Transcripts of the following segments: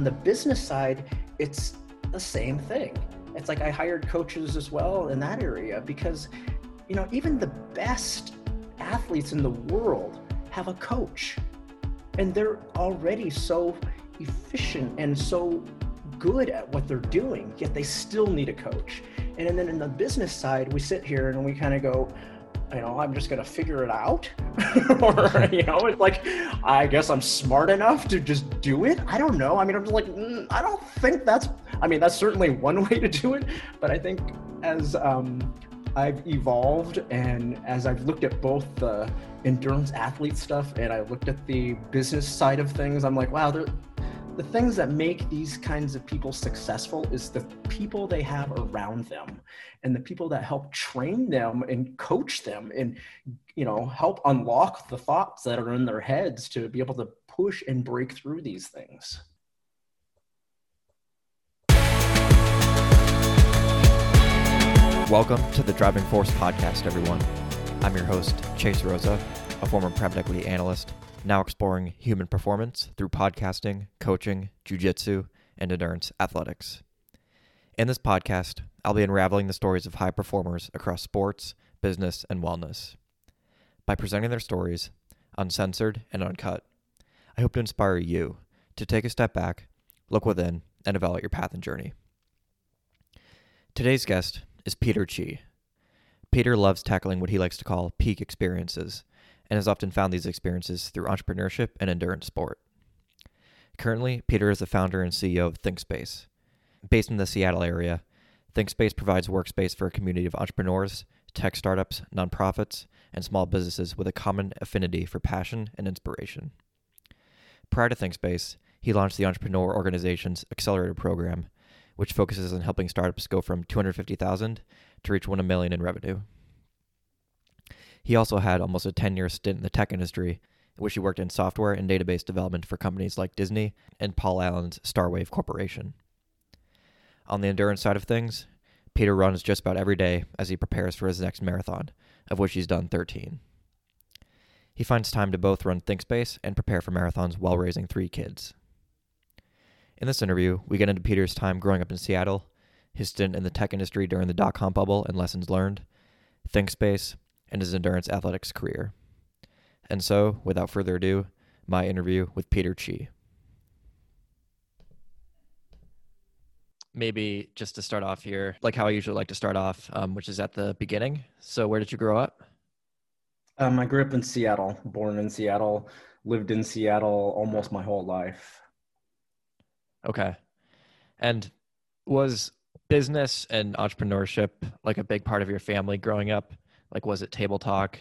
on the business side, it's the same thing. It's like I hired coaches as well in that area because, you know, even the best athletes in the world have a coach and they're already so efficient and so good at what they're doing, yet they still need a coach. And then in the business side, we sit here and we kind of go, you know, I'm just going to figure it out. or, you know, it's like, I guess I'm smart enough to just do it. I don't know. I mean, I'm just like, mm, I don't think that's, I mean, that's certainly one way to do it. But I think as um, I've evolved and as I've looked at both the endurance athlete stuff and I looked at the business side of things, I'm like, wow, the things that make these kinds of people successful is the people they have around them and the people that help train them and coach them and you know help unlock the thoughts that are in their heads to be able to push and break through these things. Welcome to the driving force podcast everyone. I'm your host chase rosa a former private equity analyst now exploring human performance through podcasting, coaching, jujitsu, and endurance athletics. In this podcast, I'll be unraveling the stories of high performers across sports, business, and wellness. By presenting their stories, uncensored and uncut, I hope to inspire you to take a step back, look within, and evaluate your path and journey. Today's guest is Peter Chee. Peter loves tackling what he likes to call peak experiences and has often found these experiences through entrepreneurship and endurance sport. Currently, Peter is the founder and CEO of ThinkSpace. Based in the Seattle area, ThinkSpace provides workspace for a community of entrepreneurs, tech startups, nonprofits, and small businesses with a common affinity for passion and inspiration. Prior to ThinkSpace, he launched the Entrepreneur Organization's Accelerator Program, which focuses on helping startups go from 250,000 to reach 1 million in revenue. He also had almost a 10 year stint in the tech industry, in which he worked in software and database development for companies like Disney and Paul Allen's Starwave Corporation. On the endurance side of things, Peter runs just about every day as he prepares for his next marathon, of which he's done 13. He finds time to both run ThinkSpace and prepare for marathons while raising three kids. In this interview, we get into Peter's time growing up in Seattle, his stint in the tech industry during the dot com bubble and lessons learned, ThinkSpace, and his endurance athletics career. And so, without further ado, my interview with Peter Chee. Maybe just to start off here, like how I usually like to start off, um, which is at the beginning. So, where did you grow up? Um, I grew up in Seattle, born in Seattle, lived in Seattle almost my whole life. Okay. And was business and entrepreneurship like a big part of your family growing up? Like, was it table talk?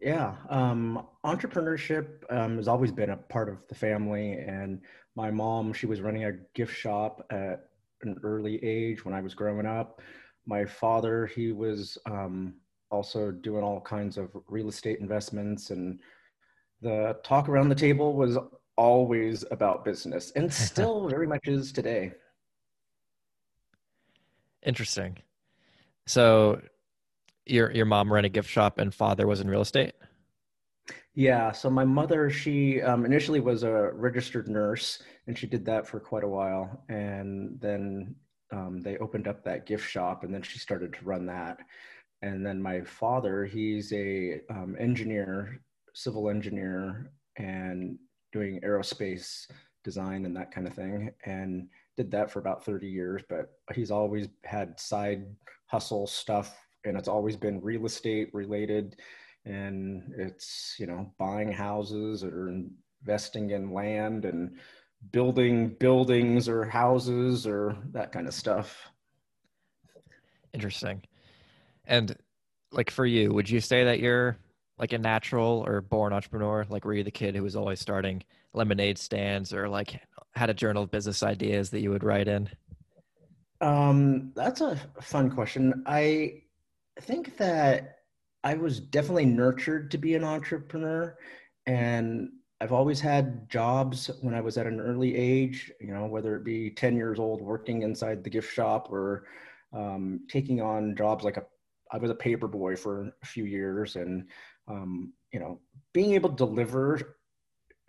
Yeah, um, entrepreneurship um, has always been a part of the family. And my mom, she was running a gift shop at an early age when I was growing up. My father, he was um, also doing all kinds of real estate investments. And the talk around the table was always about business and still very much is today. Interesting. So your your mom ran a gift shop and father was in real estate? Yeah so my mother she um, initially was a registered nurse and she did that for quite a while and then um, they opened up that gift shop and then she started to run that. And then my father he's a um, engineer civil engineer and doing aerospace design and that kind of thing and did that for about 30 years but he's always had side hustle stuff and it's always been real estate related. And it's you know buying houses or investing in land and building buildings or houses or that kind of stuff. Interesting. And like for you would you say that you're like a natural or born entrepreneur? Like were you the kid who was always starting lemonade stands or like had a journal of business ideas that you would write in? Um that's a fun question. I I think that I was definitely nurtured to be an entrepreneur and I've always had jobs when I was at an early age, you know, whether it be 10 years old working inside the gift shop or um, taking on jobs like a, I was a paper boy for a few years and, um, you know, being able to deliver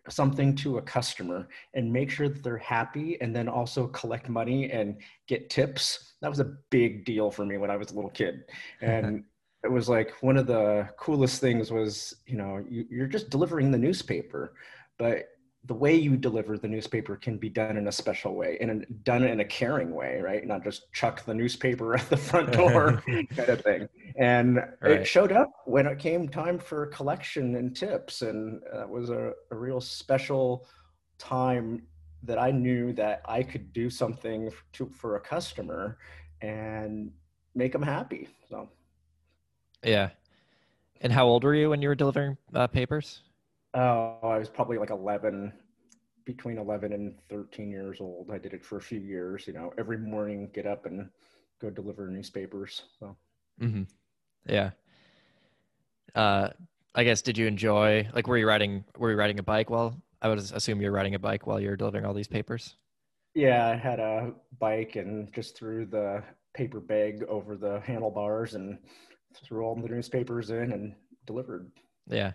something to a customer and make sure that they're happy and then also collect money and get tips. That was a big deal for me when i was a little kid. And it was like one of the coolest things was you know you, you're just delivering the newspaper. But the way you deliver the newspaper can be done in a special way and done in a caring way, right? Not just chuck the newspaper at the front door kind of thing. And right. it showed up when it came time for collection and tips. And that was a, a real special time that I knew that I could do something to, for a customer and make them happy. So, yeah. And how old were you when you were delivering uh, papers? Oh, I was probably like 11, between 11 and 13 years old. I did it for a few years, you know, every morning get up and go deliver newspapers. So, mm-hmm. yeah. Uh, I guess, did you enjoy, like, were you riding, were you riding a bike while, I would assume you're riding a bike while you're delivering all these papers? Yeah, I had a bike and just threw the paper bag over the handlebars and threw all the newspapers in and delivered. Yeah.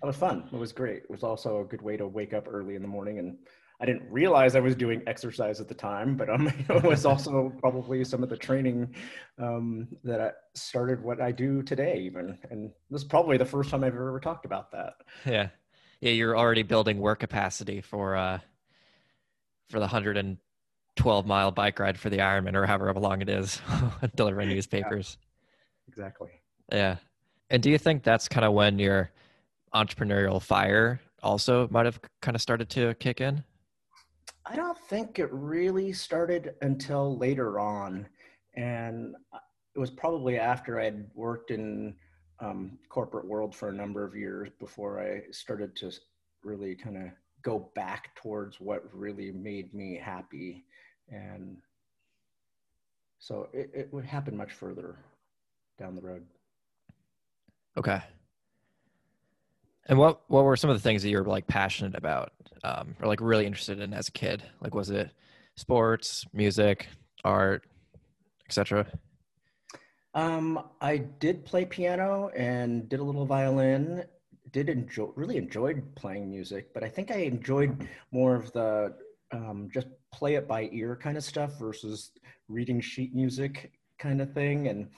That was fun. It was great. It was also a good way to wake up early in the morning. And I didn't realize I was doing exercise at the time, but um, it was also probably some of the training um, that I started what I do today, even. And this is probably the first time I've ever talked about that. Yeah, yeah. You're already building work capacity for uh, for the 112 mile bike ride for the Ironman, or however long it is, delivering newspapers. Yeah, exactly. Yeah. And do you think that's kind of when you're entrepreneurial fire also might have kind of started to kick in? I don't think it really started until later on. And it was probably after I'd worked in um, corporate world for a number of years before I started to really kind of go back towards what really made me happy. And so it, it would happen much further down the road. Okay. And what what were some of the things that you were like passionate about, um, or like really interested in as a kid? Like, was it sports, music, art, etc.? Um, I did play piano and did a little violin. Did enjoy really enjoyed playing music, but I think I enjoyed more of the um, just play it by ear kind of stuff versus reading sheet music kind of thing. And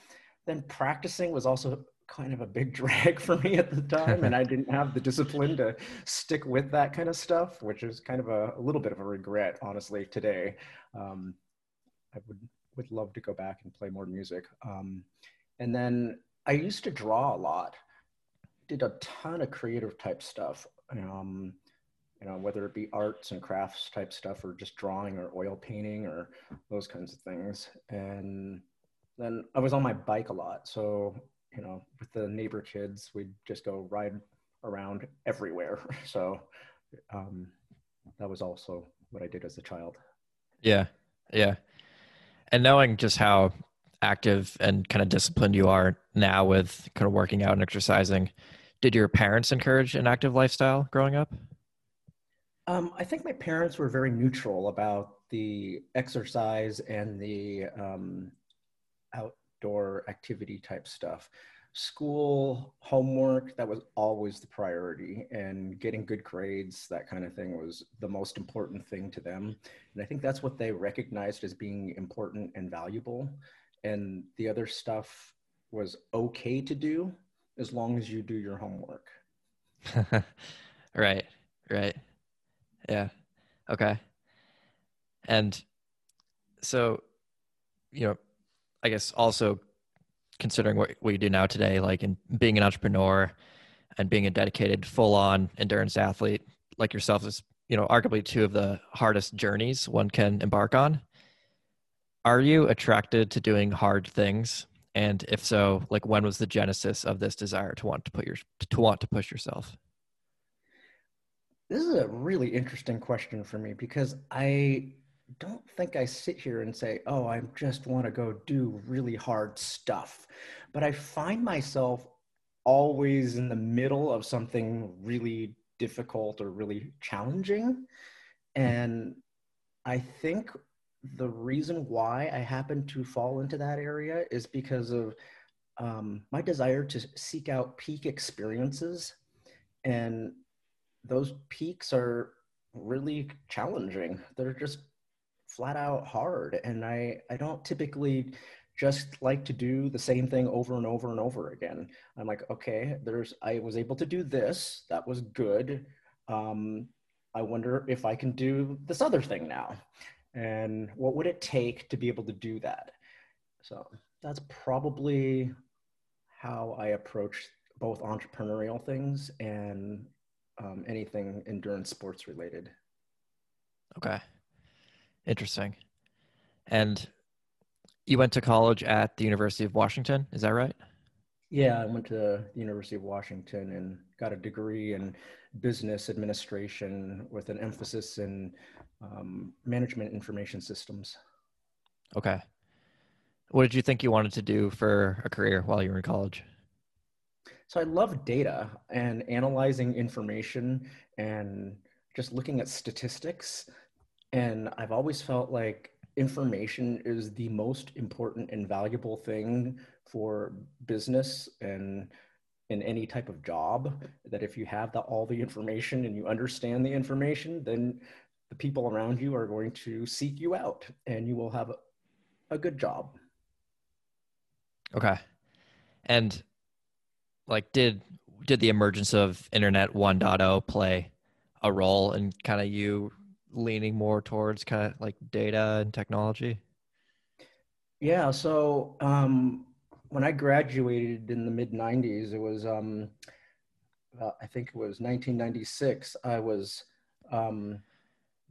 then practicing was also kind of a big drag for me at the time and i didn't have the discipline to stick with that kind of stuff which is kind of a, a little bit of a regret honestly today. Um, i would would love to go back and play more music. Um, and then i used to draw a lot did a ton of creative type stuff um, you know whether it be arts and crafts type stuff or just drawing or oil painting or those kinds of things. And then i was on my bike a lot so you know, with the neighbor kids, we'd just go ride around everywhere. So um, that was also what I did as a child. Yeah, yeah. And knowing just how active and kind of disciplined you are now with kind of working out and exercising, did your parents encourage an active lifestyle growing up? Um, I think my parents were very neutral about the exercise and the um, out outdoor activity type stuff. School, homework, that was always the priority, and getting good grades, that kind of thing, was the most important thing to them. And I think that's what they recognized as being important and valuable. And the other stuff was okay to do as long as you do your homework. right, right. Yeah. Okay. And so, you know, I guess also considering what we do now today, like in being an entrepreneur and being a dedicated, full-on endurance athlete like yourself is, you know, arguably two of the hardest journeys one can embark on. Are you attracted to doing hard things? And if so, like when was the genesis of this desire to want to put your to want to push yourself? This is a really interesting question for me because I don't think I sit here and say, oh, I just want to go do really hard stuff. But I find myself always in the middle of something really difficult or really challenging. And I think the reason why I happen to fall into that area is because of um, my desire to seek out peak experiences. And those peaks are really challenging. They're just flat out hard. And I, I don't typically just like to do the same thing over and over and over again. I'm like, okay, there's, I was able to do this. That was good. Um, I wonder if I can do this other thing now. And what would it take to be able to do that? So that's probably how I approach both entrepreneurial things and um, anything endurance sports related. Okay. Interesting. And you went to college at the University of Washington, is that right? Yeah, I went to the University of Washington and got a degree in business administration with an emphasis in um, management information systems. Okay. What did you think you wanted to do for a career while you were in college? So I love data and analyzing information and just looking at statistics. And I've always felt like information is the most important and valuable thing for business and in any type of job that if you have the, all the information and you understand the information then the people around you are going to seek you out and you will have a, a good job. Okay. And like did did the emergence of internet 1.0 play a role in kind of you leaning more towards kind of like data and technology? Yeah so um, when i graduated in the mid 90s it was um, uh, i think it was 1996 i was um,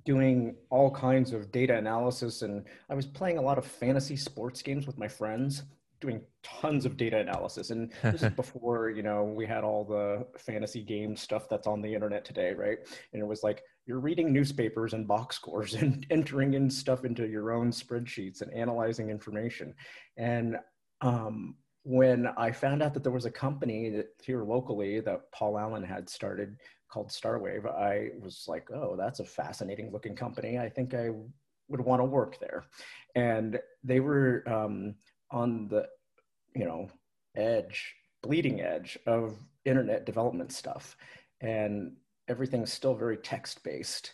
doing all kinds of data analysis and i was playing a lot of fantasy sports games with my friends doing tons of data analysis. And this is before you know we had all the fantasy game stuff that's on the internet today right? And it was like you're reading newspapers and box scores and entering in stuff into your own spreadsheets and analyzing information. And um, when i found out that there was a company that here locally that paul allen had started called starwave i was like oh that's a fascinating looking company. I think i would want to work there. And they were um, on the you know edge bleeding edge of internet development stuff. And everything's still very text based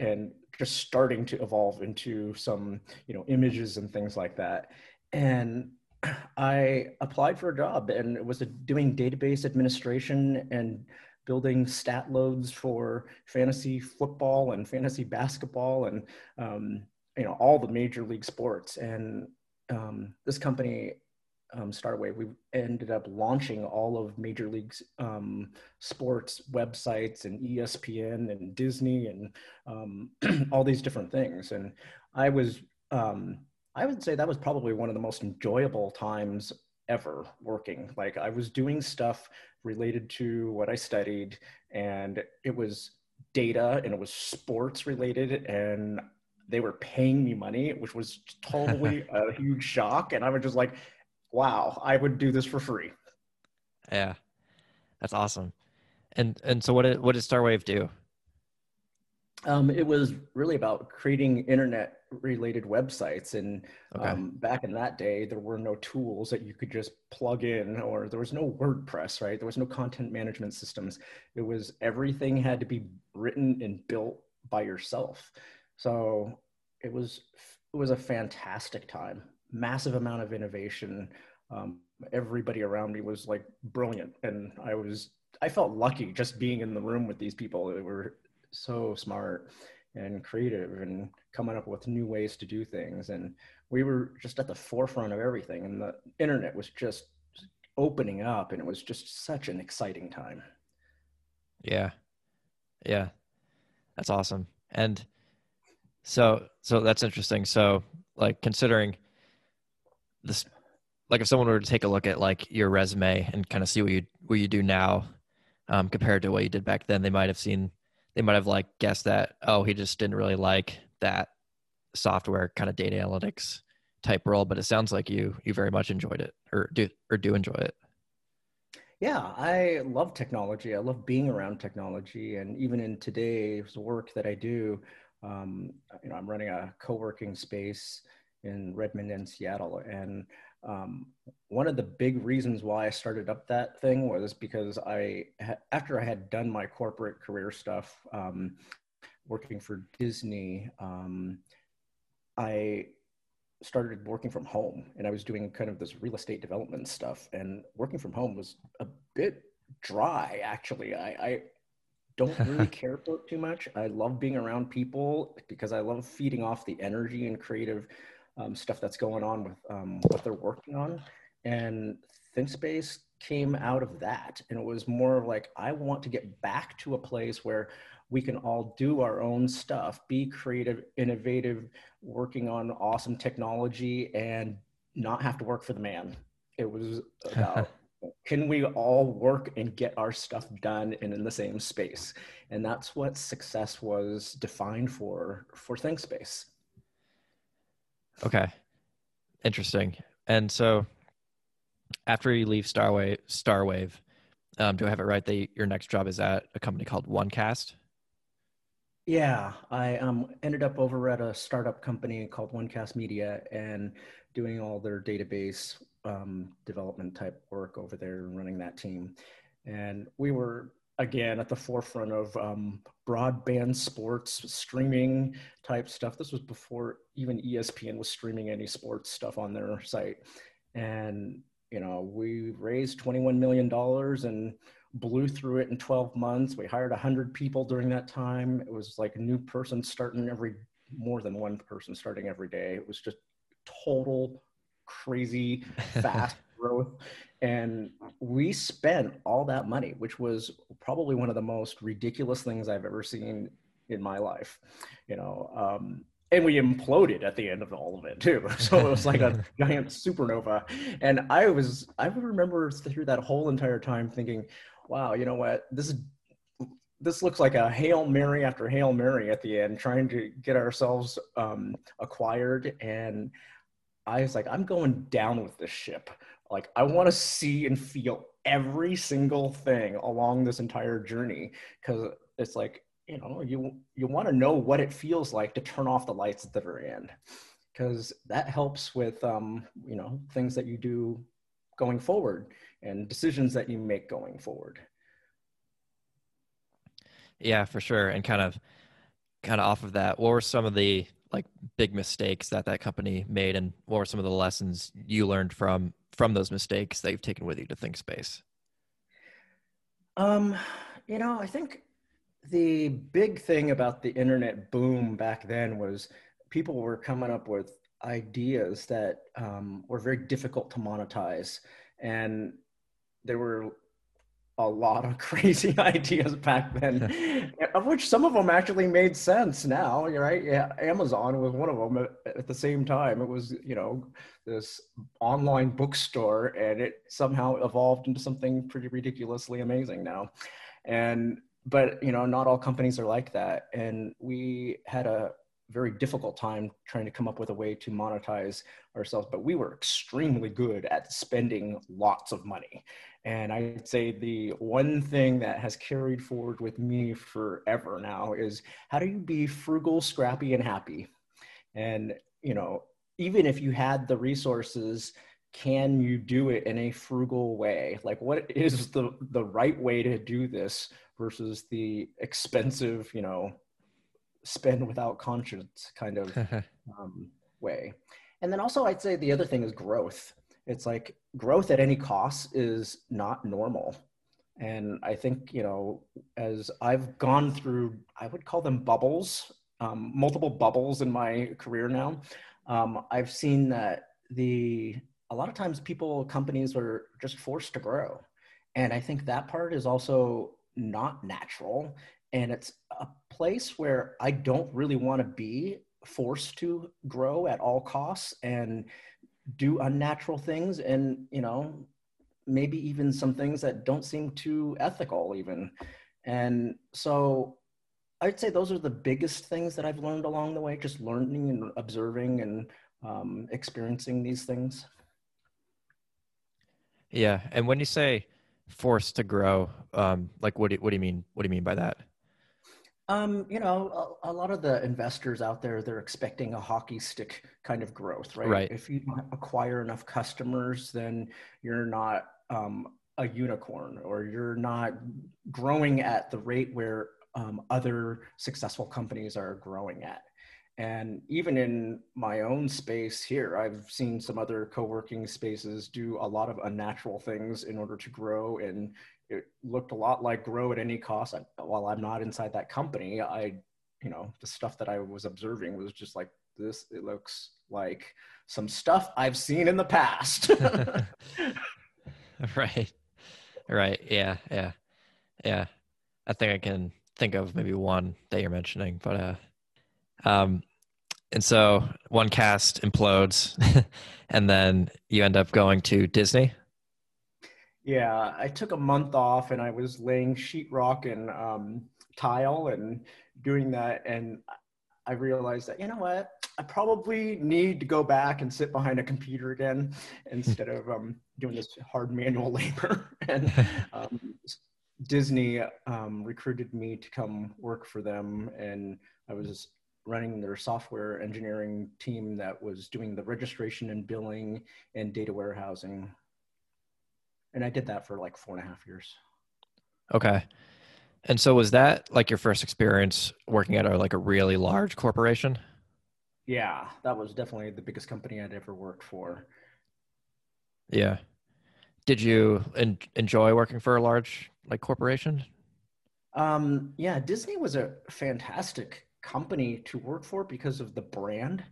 and just starting to evolve into some you know images and things like that. And i applied for a job and it was doing database administration and building stat loads for fantasy football and fantasy basketball and um, you know all the major league sports. And um, this company, um, Starwave, we ended up launching all of Major League's um, sports websites and ESPN and Disney and um, all these different things. And I was, um, I would say that was probably one of the most enjoyable times ever working. Like I was doing stuff related to what I studied, and it was data and it was sports related and they were paying me money, which was totally a huge shock. And I was just like, wow, I would do this for free. Yeah, that's awesome. And and so what did what did Starwave do? Um, it was really about creating internet related websites and okay. um, back in that day there were no tools that you could just plug in or there was no wordpress right there was no content management systems it was everything had to be written and built by yourself so it was it was a fantastic time. Massive amount of innovation. Um, everybody around me was like brilliant, and I was I felt lucky just being in the room with these people. They were so smart and creative and coming up with new ways to do things. And we were just at the forefront of everything. And the internet was just opening up, and it was just such an exciting time. Yeah, yeah, that's awesome. And so so that's interesting. So like considering this like if someone were to take a look at like your resume and kind of see what you what you do now um, compared to what you did back then, they might have seen they might have like guessed that oh he just didn't really like that software kind of data analytics type role, but it sounds like you you very much enjoyed it or do or do enjoy it. Yeah, I love technology. I love being around technology, and even in today's work that I do, um, you know, I'm running a co-working space in Redmond and Seattle, and um, one of the big reasons why I started up that thing was because I, after I had done my corporate career stuff, um, working for Disney, um, I started working from home and I was doing kind of this real estate development stuff. And working from home was a bit dry, actually. I, I don't really care for it too much. I love being around people because I love feeding off the energy and creative um, stuff that's going on with um, what they're working on. And ThinkSpace came out of that. And it was more of like, I want to get back to a place where we can all do our own stuff, be creative, innovative, working on awesome technology, and not have to work for the man. It was about can we all work and get our stuff done and in the same space? And that's what success was defined for for ThinkSpace. Okay. Interesting. And so after you leave Starwave, Starwave, um, do I have it right that your next job is at a company called OneCast? Yeah, I um, ended up over at a startup company called OneCast Media and doing all their database um, development type work over there running that team. And we were again at the forefront of um, broadband sports streaming type stuff. This was before even ESPN was streaming any sports stuff on their site. And you know, we raised $21 million and blew through it in 12 months. We hired 100 people during that time. It was like a new person starting every, more than one person starting every day. It was just total crazy fast growth. And we spent all that money, which was probably one of the most ridiculous things I've ever seen in my life. You know, um, and we imploded at the end of all of it too. So it was like a giant supernova. And I was, I remember through that whole entire time thinking, wow, you know what? This is this looks like a hail mary after hail mary at the end, trying to get ourselves um, acquired. And I was like, I'm going down with this ship. Like, I want to see and feel every single thing along this entire journey. Because it's like you know you you want to know what it feels like to turn off the lights at the very end because that helps with um, you know things that you do going forward and decisions that you make going forward. Yeah for sure. And kind of kind of off of that what were some of the like big mistakes that that company made and what were some of the lessons you learned from from those mistakes that you've taken with you to ThinkSpace um you know i think the big thing about the internet boom back then was people were coming up with ideas that um, were very difficult to monetize. And there were a lot of crazy ideas back then, of which some of them actually made sense now. Right? Yeah, Amazon was one of them. At, at, the same time, it was you know this online bookstore, and it somehow evolved into something pretty ridiculously amazing now. And but you know, not all companies are like that, and we had a very difficult time trying to come up with a way to monetize ourselves, but we were extremely good at spending lots of money. And I'd say the one thing that has carried forward with me forever now is how do you be frugal, scrappy, and happy? And, you know, even if you had the resources, can you do it in a frugal way? Like, what is the, the right way to do this versus the expensive, you know, spend without conscience kind of um, way. And then also, I'd say the other thing is growth. It's like growth at any cost is not normal. And I think, you know, as I've gone through, I would call them bubbles, um, multiple bubbles in my career now, um, I've seen that the, a lot of times people, companies are just forced to grow. And I think that part is also not natural and it's a place where I don't really want to be forced to grow at all costs and do unnatural things and you know maybe even some things that don't seem too ethical even. And so i'd say those are the biggest things that i've learned along the way just learning and observing and um, experiencing these things. Yeah and when you say forced to grow um, like what do, what do you mean what do you mean by that Um, you know, a, a, lot of the investors out there, they're expecting a hockey stick kind of growth, right? Right. If you acquire enough customers, then you're not um, a unicorn or you're not growing at the rate where um, other successful companies are growing at. And even in my own space here, I've seen some other co-working spaces do a lot of unnatural things in order to grow. And it looked a lot like grow at any cost. I, while I'm not inside that company, I, you know, the stuff that I was observing was just like this. It looks like some stuff I've seen in the past. right. Right. Yeah. Yeah. Yeah. I think I can think of maybe one that you're mentioning, but uh, um, and so OneCast implodes, and then you end up going to Disney. Yeah, I took a month off, and I was laying sheetrock and um, tile and doing that, and I realized that you know what, I probably need to go back and sit behind a computer again instead of um, doing this hard manual labor. and um, Disney um, recruited me to come work for them, and I was running their software engineering team that was doing the registration and billing and data warehousing. And I did that for like four and a half years. Okay. And so was that like your first experience working at a like a really large corporation? Yeah, that was definitely the biggest company I'd ever worked for. Yeah. Did you en- enjoy working for a large like corporation? Um, yeah, Disney was a fantastic company to work for because of the brand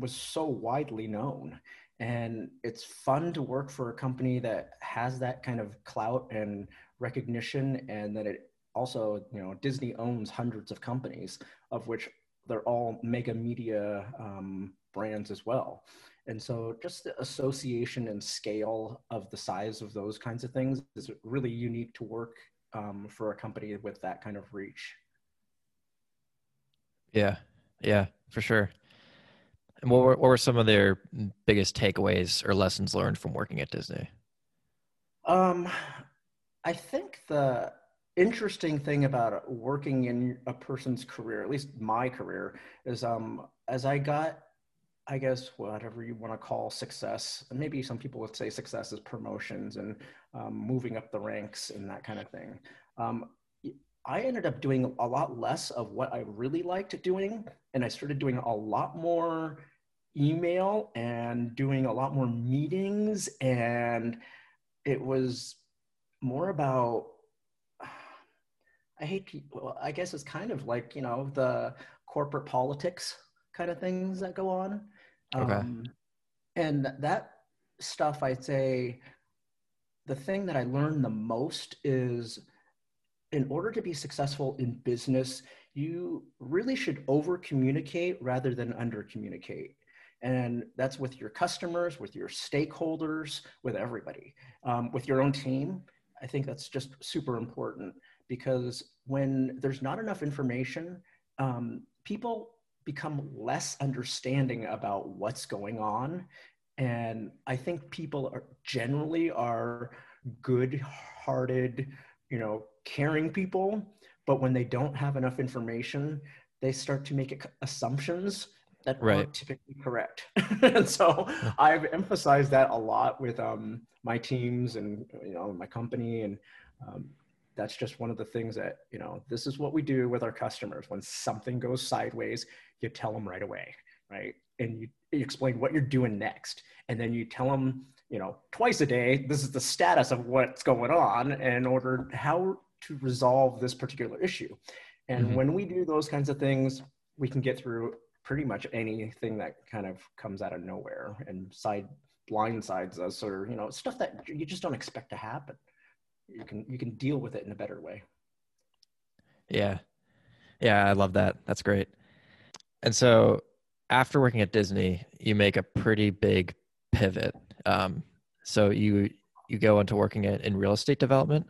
was so widely known and it's fun to work for a company that has that kind of clout and recognition and that it also you know disney owns hundreds of companies of which they're all mega media um, brands as well. And so just the association and scale of the size of those kinds of things is really unique to work um, for a company with that kind of reach. Yeah, yeah, for sure. And what were, what were some of their biggest takeaways or lessons learned from working at Disney? Um, I think the interesting thing about working in a person's career, at least my career, is um, as I got, I guess, whatever you want to call success, maybe some people would say success is promotions and um, moving up the ranks and that kind of thing. Um, I ended up doing a lot less of what I really liked doing. And I started doing a lot more email and doing a lot more meetings. And it was more about, I hate, to, well, I guess it's kind of like, you know, the corporate politics kind of things that go on. Okay. Um, and that stuff, I'd say, the thing that I learned the most is in order to be successful in business, you really should over communicate rather than under communicate. And that's with your customers, with your stakeholders, with everybody, um, with your own team. I think that's just super important because when there's not enough information, um, people become less understanding about what's going on. And I think people are generally are good hearted, you know, caring people, but when they don't have enough information, they start to make assumptions that right. aren't typically correct. and so I've emphasized that a lot with um, my teams and you know my company, and um, that's just one of the things that you know this is what we do with our customers. When something goes sideways, you tell them right away, right? And you, you explain what you're doing next, and then you tell them you know twice a day this is the status of what's going on in order how to resolve this particular issue. And mm-hmm. when we do those kinds of things, we can get through pretty much anything that kind of comes out of nowhere and side blindsides us or you know stuff that you just don't expect to happen. You can you can deal with it in a better way. Yeah. Yeah, I love that. That's great. And so after working at Disney, you make a pretty big pivot. Um, so you you go into working at, in real estate development.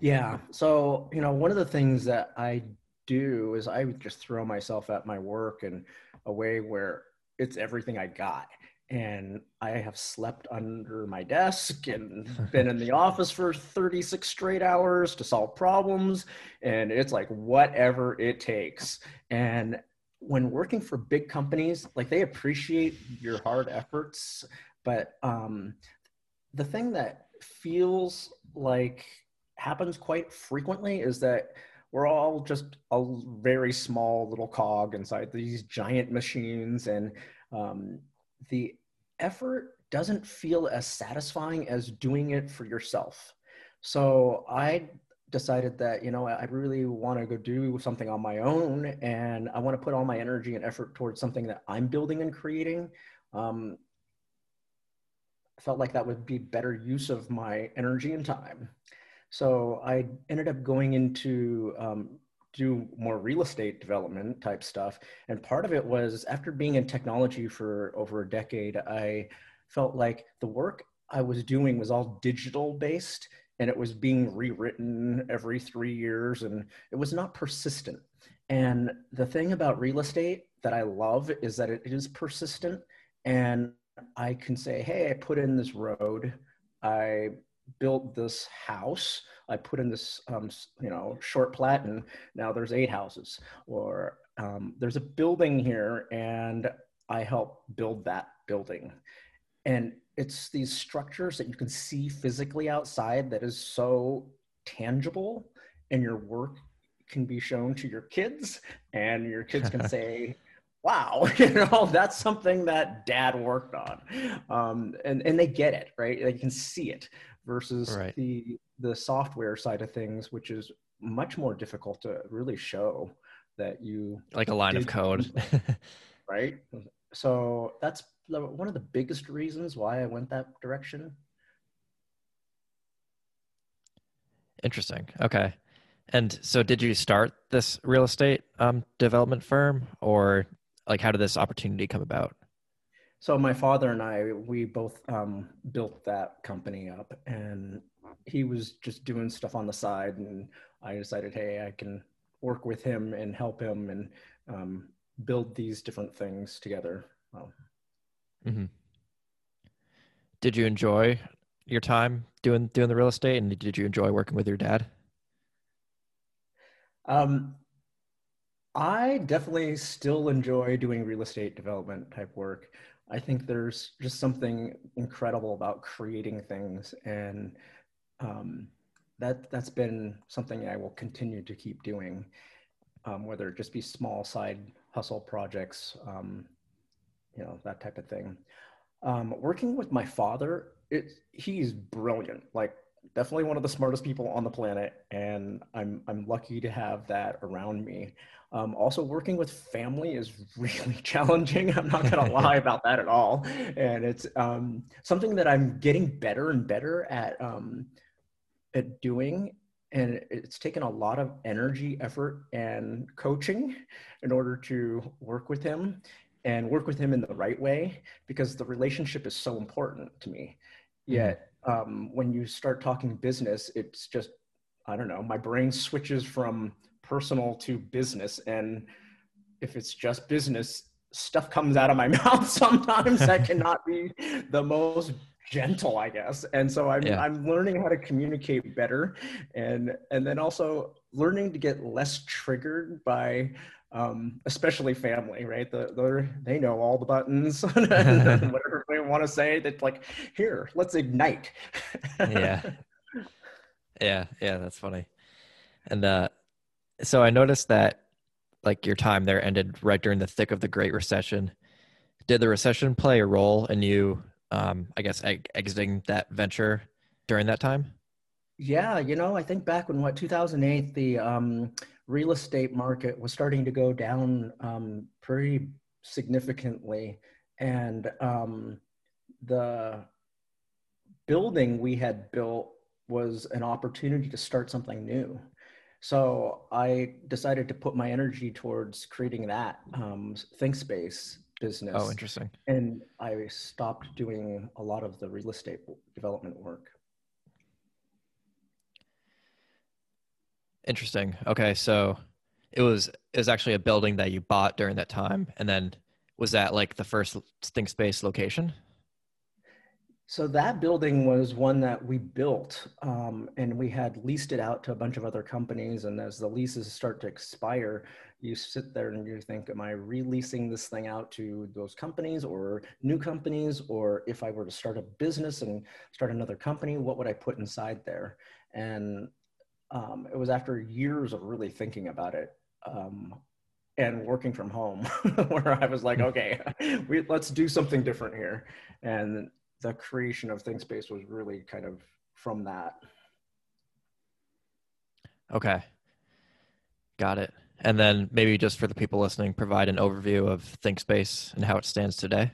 Yeah. So, you know, one of the things that I do is I would just throw myself at my work in a way where it's everything I got. and I have slept under my desk and been in the office for 36 straight hours to solve problems. And it's like whatever it takes. And when working for big companies, like they appreciate your hard efforts. But um, the thing that feels like happens quite frequently is that we're all just a very small little cog inside these giant machines and um, the effort doesn't feel as satisfying as doing it for yourself. So I decided that, you know, I really want to go do something on my own and I want to put all my energy and effort towards something that I'm building and creating. Um, felt like that would be better use of my energy and time. So I ended up going into um, do more real estate development type stuff. And part of it was after being in technology for over a decade, I felt like the work I was doing was all digital based and it was being rewritten every three years and it was not persistent. And the thing about real estate that I love is that it is persistent and I can say, hey, I put in this road, I built this house. I put in this, um, you know, short plat, and now there's eight houses. Or um, there's a building here, and I help build that building. And it's these structures that you can see physically outside that is so tangible, and your work can be shown to your kids, and your kids can say, wow, you know, that's something that dad worked on. Um, and, and they get it, right? They can see it versus right. the the software side of things, which is much more difficult to really show that you like a line of code, right? So that's one of the biggest reasons why I went that direction. Interesting. Okay. And so, did you start this real estate um, development firm, or like how did this opportunity come about? So my father and I, we both um, built that company up, and he was just doing stuff on the side, and I decided, hey, I can work with him and help him and um, build these different things together. Well, mm-hmm. Did you enjoy your time doing doing the real estate, and did you enjoy working with your dad? Um, I definitely still enjoy doing real estate development type work. I think there's just something incredible about creating things, and um, that that's been something I will continue to keep doing, um, whether it just be small side hustle projects, um, you know, that type of thing. Um, working with my father, it, he's brilliant. Like definitely one of the smartest people on the planet, and I'm I'm lucky to have that around me. Um, also, working with family is really challenging. I'm not going to lie about that at all, and it's um, something that I'm getting better and better at um, at doing. And it's taken a lot of energy, effort, and coaching in order to work with him and work with him in the right way because the relationship is so important to me. Mm-hmm. Yet um, when you start talking business, it's just, I don't know, my brain switches from personal to business. And if it's just business, stuff comes out of my mouth sometimes that cannot be the most gentle i guess and so i'm yeah. i'm learning how to communicate better and and then also learning to get less triggered by um, especially family, right? The, they know all the buttons and whatever they want to say. That like, here, let's ignite. yeah, yeah, yeah. That's funny. And uh, so I noticed that like your time there ended right during the thick of the Great Recession. Did the recession play a role in you, um, I guess, exiting that venture during that time? Yeah, you know, I think back when what 2008, the um, real estate market was starting to go down um, pretty significantly, and um, the building we had built was an opportunity to start something new. So I decided to put my energy towards creating that um, ThinkSpace business. Oh, interesting. And I stopped doing a lot of the real estate development work. Interesting. Okay, so it was it was actually a building that you bought during that time, and then was that like the first ThinkSpace location? So that building was one that we built, um, and we had leased it out to a bunch of other companies. And as the leases start to expire, you sit there and you think, "Am I releasing this thing out to those companies or new companies? Or if I were to start a business and start another company, what would I put inside there?" And um, it was after years of really thinking about it um, and working from home where I was like, hmm. "Okay, we, let's do something different here." And the creation of ThinkSpace was really kind of from that. Okay. Got it. And then maybe just for the people listening, provide an overview of ThinkSpace and how it stands today.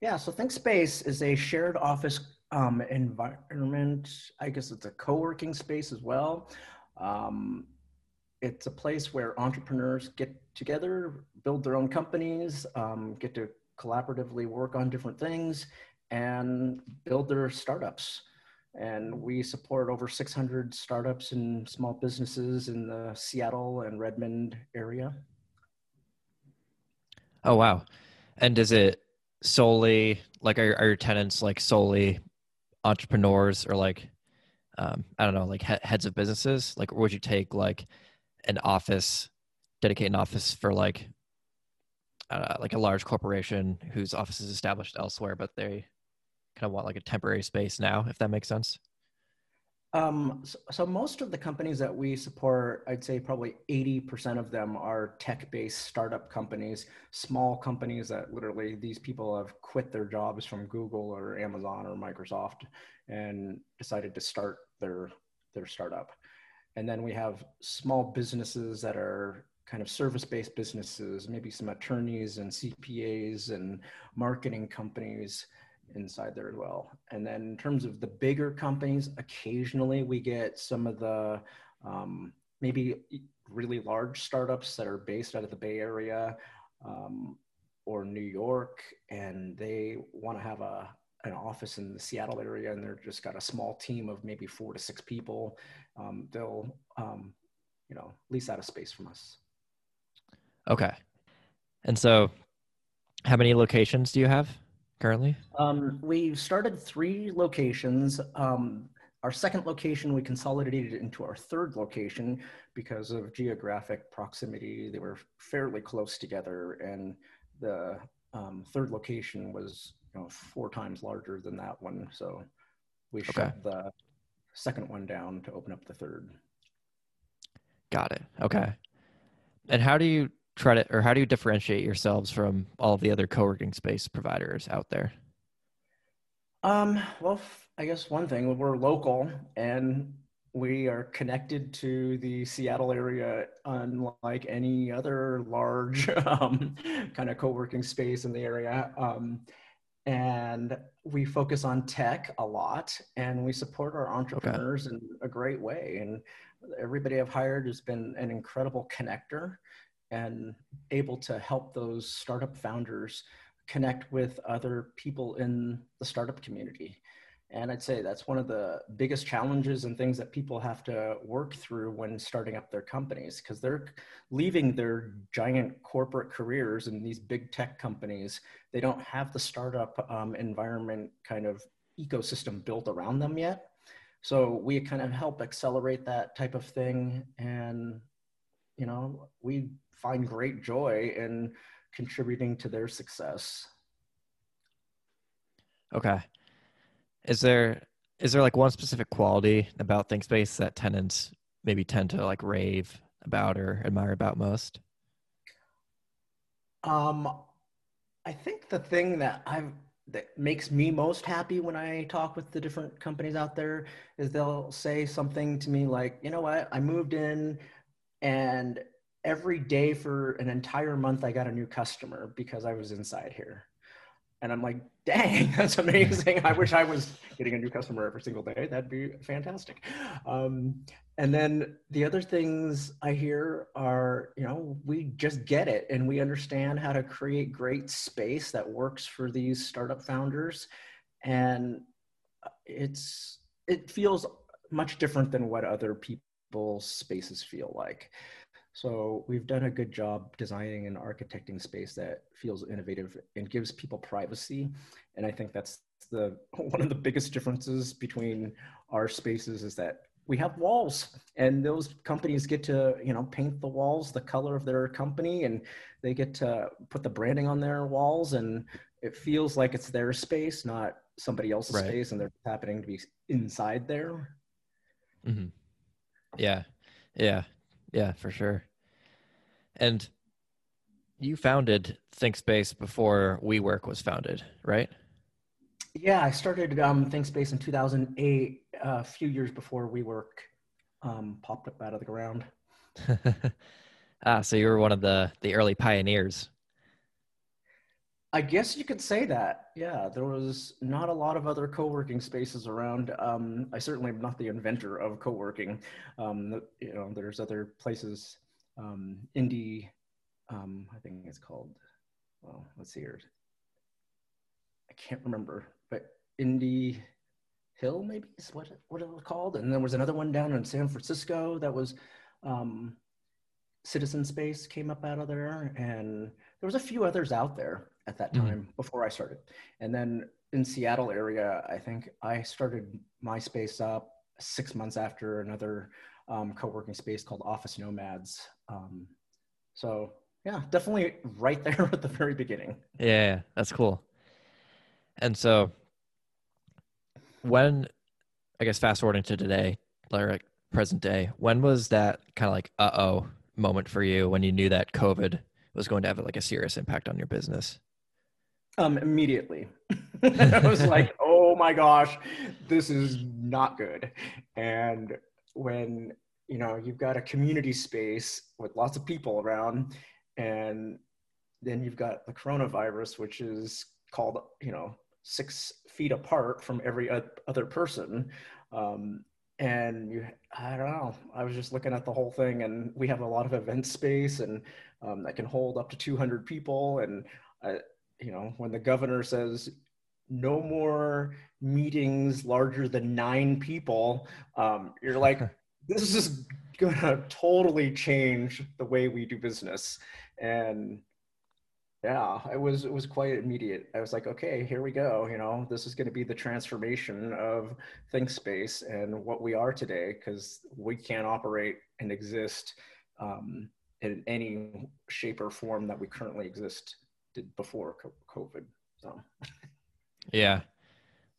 Yeah, so ThinkSpace is a shared office um, environment. I guess it's a co-working space as well. Um, it's a place where entrepreneurs get together, build their own companies, um, get to collaboratively work on different things, and build their startups. And we support over 600 startups and small businesses in the Seattle and Redmond area. Oh, wow. And is it solely like, are, are your tenants like solely entrepreneurs or like, um, I don't know, like he- heads of businesses? Like, would you take like an office, dedicate an office for like, uh, like a large corporation whose office is established elsewhere, but they kind of want like a temporary space now, if that makes sense? Um, so, so, most of the companies that we support, I'd say probably 80% of them are tech-based startup companies, small companies that literally these people have quit their jobs from Google or Amazon or Microsoft and decided to start their their startup. And then we have small businesses that are kind of service-based businesses, maybe some attorneys and CPAs and marketing companies inside there as well. And then in terms of the bigger companies, occasionally we get some of the um, maybe really large startups that are based out of the Bay Area um, or New York, and they want to have a an office in the Seattle area, and they're just got a small team of maybe four to six people. Um, they'll um, you know lease out a space from us. Okay, and so how many locations do you have? Currently? Um, we started three locations. Um, our second location, we consolidated into our third location because of geographic proximity. They were fairly close together, and the um, third location was you know, four times larger than that one. So we okay. shut the second one down to open up the third. Got it. Okay. And how do you try to, or how do you differentiate yourselves from all the other co-working space providers out there? Um, well, I guess one thing we're local and we are connected to the Seattle area, unlike any other large um, kind of co-working space in the area. Um, and we focus on tech a lot, and we support our entrepreneurs okay. in a great way. And everybody I've hired has been an incredible connector and able to help those startup founders connect with other people in the startup community. And I'd say that's one of the biggest challenges and things that people have to work through when starting up their companies because they're leaving their giant corporate careers in these big tech companies. They don't have the startup um, environment kind of ecosystem built around them yet. So we kind of help accelerate that type of thing. And, you know, we find great joy in contributing to their success. Okay. Is there is there like one specific quality about ThinkSpace that tenants maybe tend to like rave about or admire about most? Um, I think the thing that I've that makes me most happy when I talk with the different companies out there is they'll say something to me like, you know what, I moved in and every day for an entire month, I got a new customer because I was inside here. And I'm like, dang, that's amazing. I wish I was getting a new customer every single day. That'd be fantastic. Um, and then the other things I hear are, you know, we just get it and we understand how to create great space that works for these startup founders. And it's, it feels much different than what other people's spaces feel like. So we've done a good job designing and architecting space that feels innovative and gives people privacy. And I think that's the one of the biggest differences between our spaces is that we have walls and those companies get to you know paint the walls the color of their company and they get to put the branding on their walls and it feels like it's their space not somebody else's right. space and they're happening to be inside there mm-hmm. yeah yeah yeah for sure and you founded ThinkSpace before WeWork was founded, right? Yeah, I started um, ThinkSpace in 2008, uh, a few years before WeWork um, popped up out of the ground. ah, so you were one of the the early pioneers. I guess you could say that. Yeah, there was not a lot of other co-working spaces around. Um, I certainly am not the inventor of co-working. Um, you know, there's other places um, indie, um, I think it's called, well, let's see here. I can't remember, but Indie Hill maybe is what, what it was called. And there was another one down in San Francisco that was um, Citizen Space came up out of there. And there was a few others out there at that mm-hmm. time mm-hmm. before I started. And then in Seattle area, I think I started my space up six months after another um, co-working space called Office Nomads. Um, so yeah, definitely right there at the very beginning. Yeah, that's cool. And so when I guess fast forwarding to today, like present day, when was that kind of like uh oh moment for you when you knew that COVID was going to have like a serious impact on your business? Um, immediately. I was like, oh my gosh, this is not good. And when you know you've got a community space with lots of people around and then you've got the coronavirus which is called you know six feet apart from every other person um, and you i don't know i was just looking at the whole thing and we have a lot of event space and um, that can hold up to 200 people and uh, you know when the governor says no more meetings larger than nine people um, you're like this is going to totally change the way we do business. And yeah it was it was quite immediate. I was like okay here we go you know this is going to be the transformation of ThinkSpace and what we are today because we can't operate and exist um, in any shape or form that we currently exist did before covid so yeah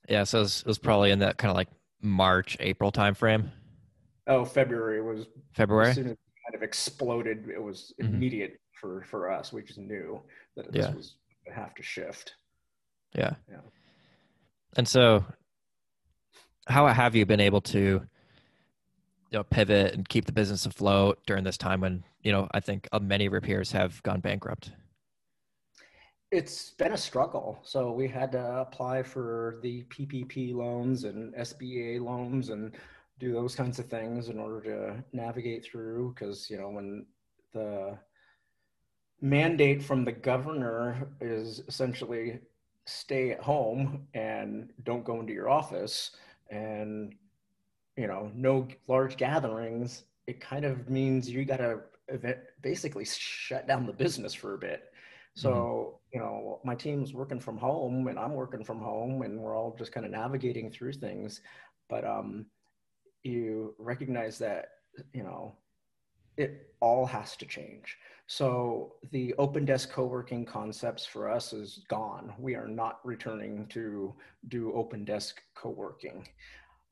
yeah so it was, it was probably in that kind of like march april timeframe Oh, February was February. As soon as it kind of exploded, it was mm-hmm. immediate for for us. We just knew that this yeah. was have to shift. Yeah. Yeah. And so, how have you been able to, you know, pivot and keep the business afloat during this time when you know I think uh, many peers have gone bankrupt? It's been a struggle. So we had to apply for the PPP loans and SBA loans and do those kinds of things in order to navigate through because you know when the mandate from the governor is essentially stay at home and don't go into your office and you know no large gatherings it kind of means you got to basically shut down the business for a bit so mm-hmm. you know my team's working from home and i'm working from home and we're all just kind of navigating through things. But um you recognize that you know it all has to change. So the open desk co-working concepts for us is gone. We are not returning to do open desk co-working.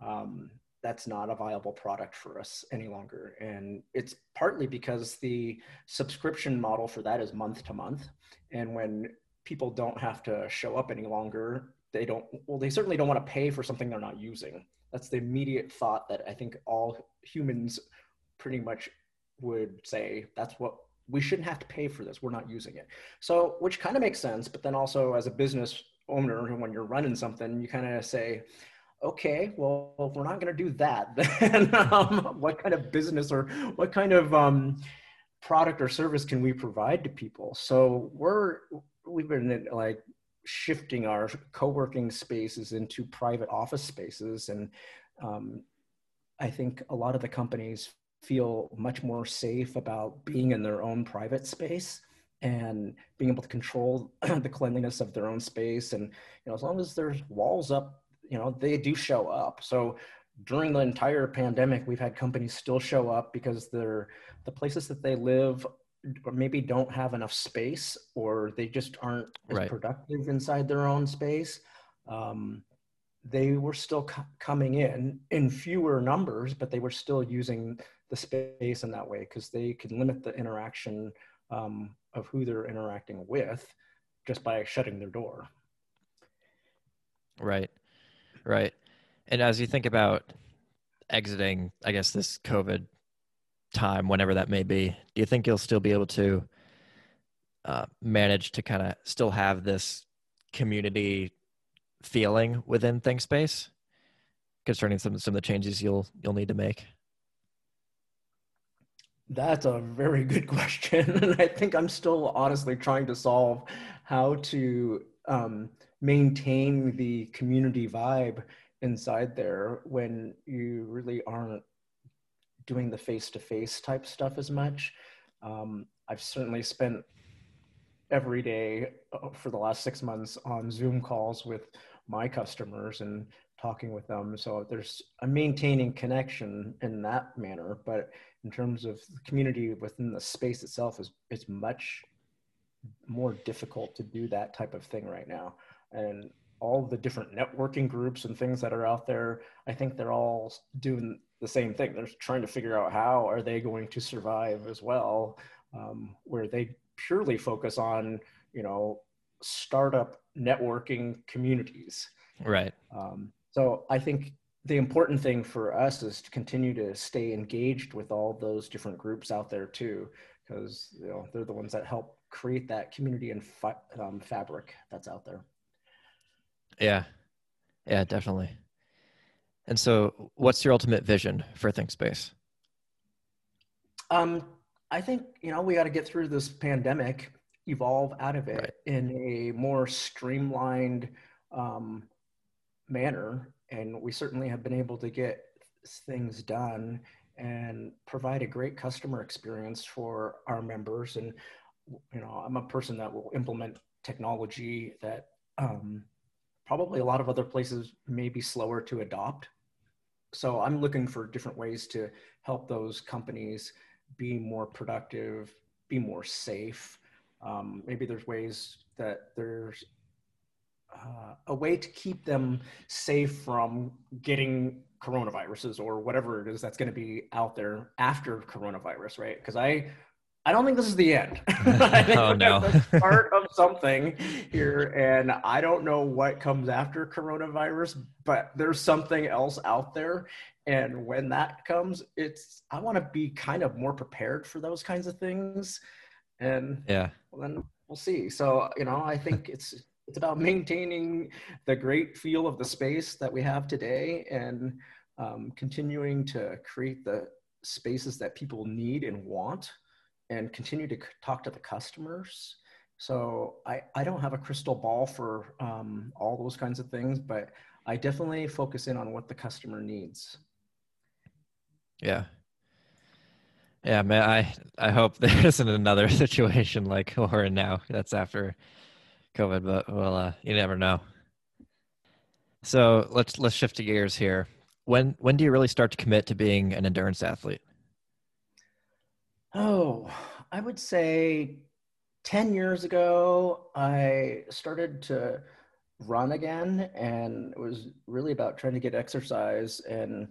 Um, that's not a viable product for us any longer and it's partly because the subscription model for that is month to month and when people don't have to show up any longer they don't well they certainly don't want to pay for something they're not using that's the immediate thought that I think all humans pretty much would say that's what we shouldn't have to pay for this. We're not using it. So, which kind of makes sense. But then also, as a business owner, when you're running something, you kind of say, okay, well, if we're not going to do that, then um, what kind of business or what kind of um, product or service can we provide to people? So, we're we've been like shifting our co-working spaces into private office spaces and um, i think a lot of the companies feel much more safe about being in their own private space and being able to control the cleanliness of their own space and you know as long as there's walls up you know they do show up so during the entire pandemic we've had companies still show up because they're the places that they live or maybe don't have enough space or they just aren't as right. productive inside their own space um, they were still co- coming in in fewer numbers but they were still using the space in that way because they can limit the interaction um, of who they're interacting with just by shutting their door. Right, right. And as you think about exiting, I guess, this COVID time, whenever that may be, do you think you'll still be able to uh, manage to kind of still have this community feeling within ThinkSpace concerning some some of the changes you'll you'll need to make? That's a very good question. and I think I'm still honestly trying to solve how to um, maintain the community vibe inside there when you really aren't doing the face to face type stuff as much. Um, I've certainly spent every day uh, for the last six months on Zoom calls with my customers and talking with them. So there's a maintaining connection in that manner, but in terms of the community within the space itself is it's much more difficult to do that type of thing right now and all the different networking groups and things that are out there i think they're all doing the same thing. They're trying to figure out how are they going to survive as well um, where they purely focus on you know startup networking communities. Right. Um, so i think the important thing for us is to continue to stay engaged with all those different groups out there too, because you know they're the ones that help create that community and fa- um, fabric that's out there. Yeah, yeah, definitely. And so, what's your ultimate vision for ThinkSpace? Um, I think you know we got to get through this pandemic, evolve out of it right. in a more streamlined um, manner and we certainly have been able to get things done and provide a great customer experience for our members and you know i'm a person that will implement technology that um, probably a lot of other places may be slower to adopt so i'm looking for different ways to help those companies be more productive be more safe um, maybe there's ways that there's uh, a way to keep them safe from getting coronaviruses or whatever it is that's going to be out there after coronavirus, right? Because I, I don't think this is the end. I think oh no, part of something here, and I don't know what comes after coronavirus, but there's something else out there. And when that comes, it's I want to be kind of more prepared for those kinds of things. And yeah, well, then we'll see. So you know, I think it's it's about maintaining the great feel of the space that we have today and um, continuing to create the spaces that people need and want and continue to talk to the customers so i, I don't have a crystal ball for um, all those kinds of things but i definitely focus in on what the customer needs yeah yeah man i i hope there isn't another situation like we're in now that's after COVID, but well, uh, you never know. So let's let's shift to gears here. When when do you really start to commit to being an endurance athlete? Oh, I would say 10 years ago, I started to run again, and it was really about trying to get exercise and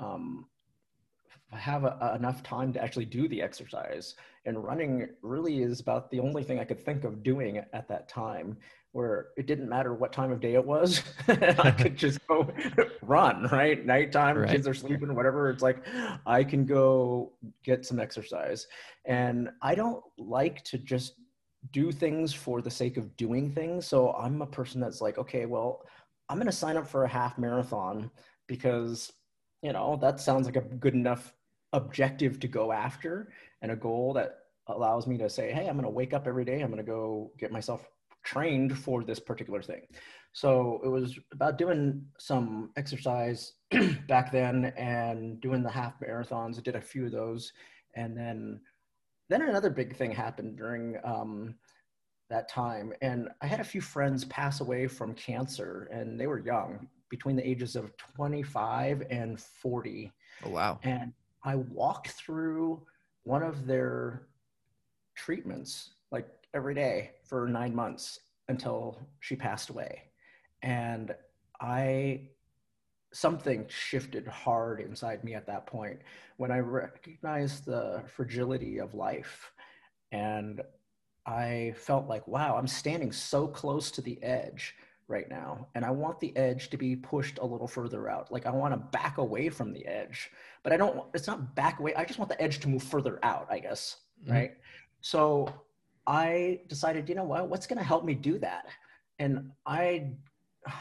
um, have a, enough time to actually do the exercise. And running really is about the only thing I could think of doing at that time, where it didn't matter what time of day it was. I could just go run, right? Nighttime, right. kids are sleeping, whatever. It's like I can go get some exercise. And I don't like to just do things for the sake of doing things. So I'm a person that's like, okay, well, I'm going to sign up for a half marathon because you know that sounds like a good enough objective to go after and a goal that allows me to say, hey, I'm going to wake up every day. I'm going to go get myself trained for this particular thing. So it was about doing some exercise back then and doing the half marathons. I did a few of those, and then then another big thing happened during um, that time, and I had a few friends pass away from cancer, and they were young, between the ages of 25 and 40. Oh wow! And I walked through one of their treatments like every day for nine months until she passed away. And I, something shifted hard inside me at that point when I recognized the fragility of life. And I felt like, wow, I'm standing so close to the edge right now. And I want the edge to be pushed a little further out. Like I want to back away from the edge, but I don't, it's not back away. I just want the edge to move further out, I guess. Mm-hmm. Right. So I decided, you know what, what's going to help me do that? And I,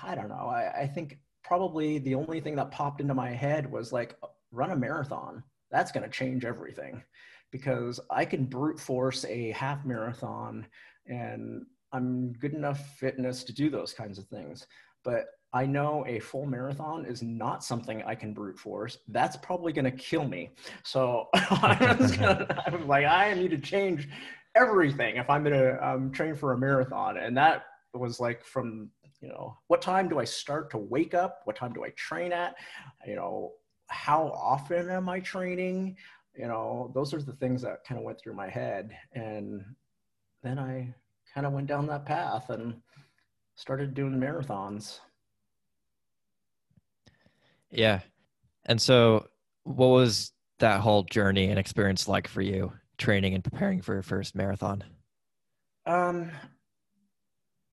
I don't know. I, I think probably the only thing that popped into my head was like, run a marathon. That's going to change everything because I can brute force a half marathon and I'm good enough fitness to do those kinds of things. But I know a full marathon is not something I can brute force. That's probably going to kill me. So I'm, gonna, I'm, like, I need to change everything if I'm to um, train for a marathon. And that was like from, you know, what time do I start to wake up? What time do I train at? You know, how often am I training? You know, those are the things that kind of went through my head. And then I kind of went down that path and started doing marathons. Yeah. And so, what was that whole journey and experience like for you, training and preparing for your first marathon? Um,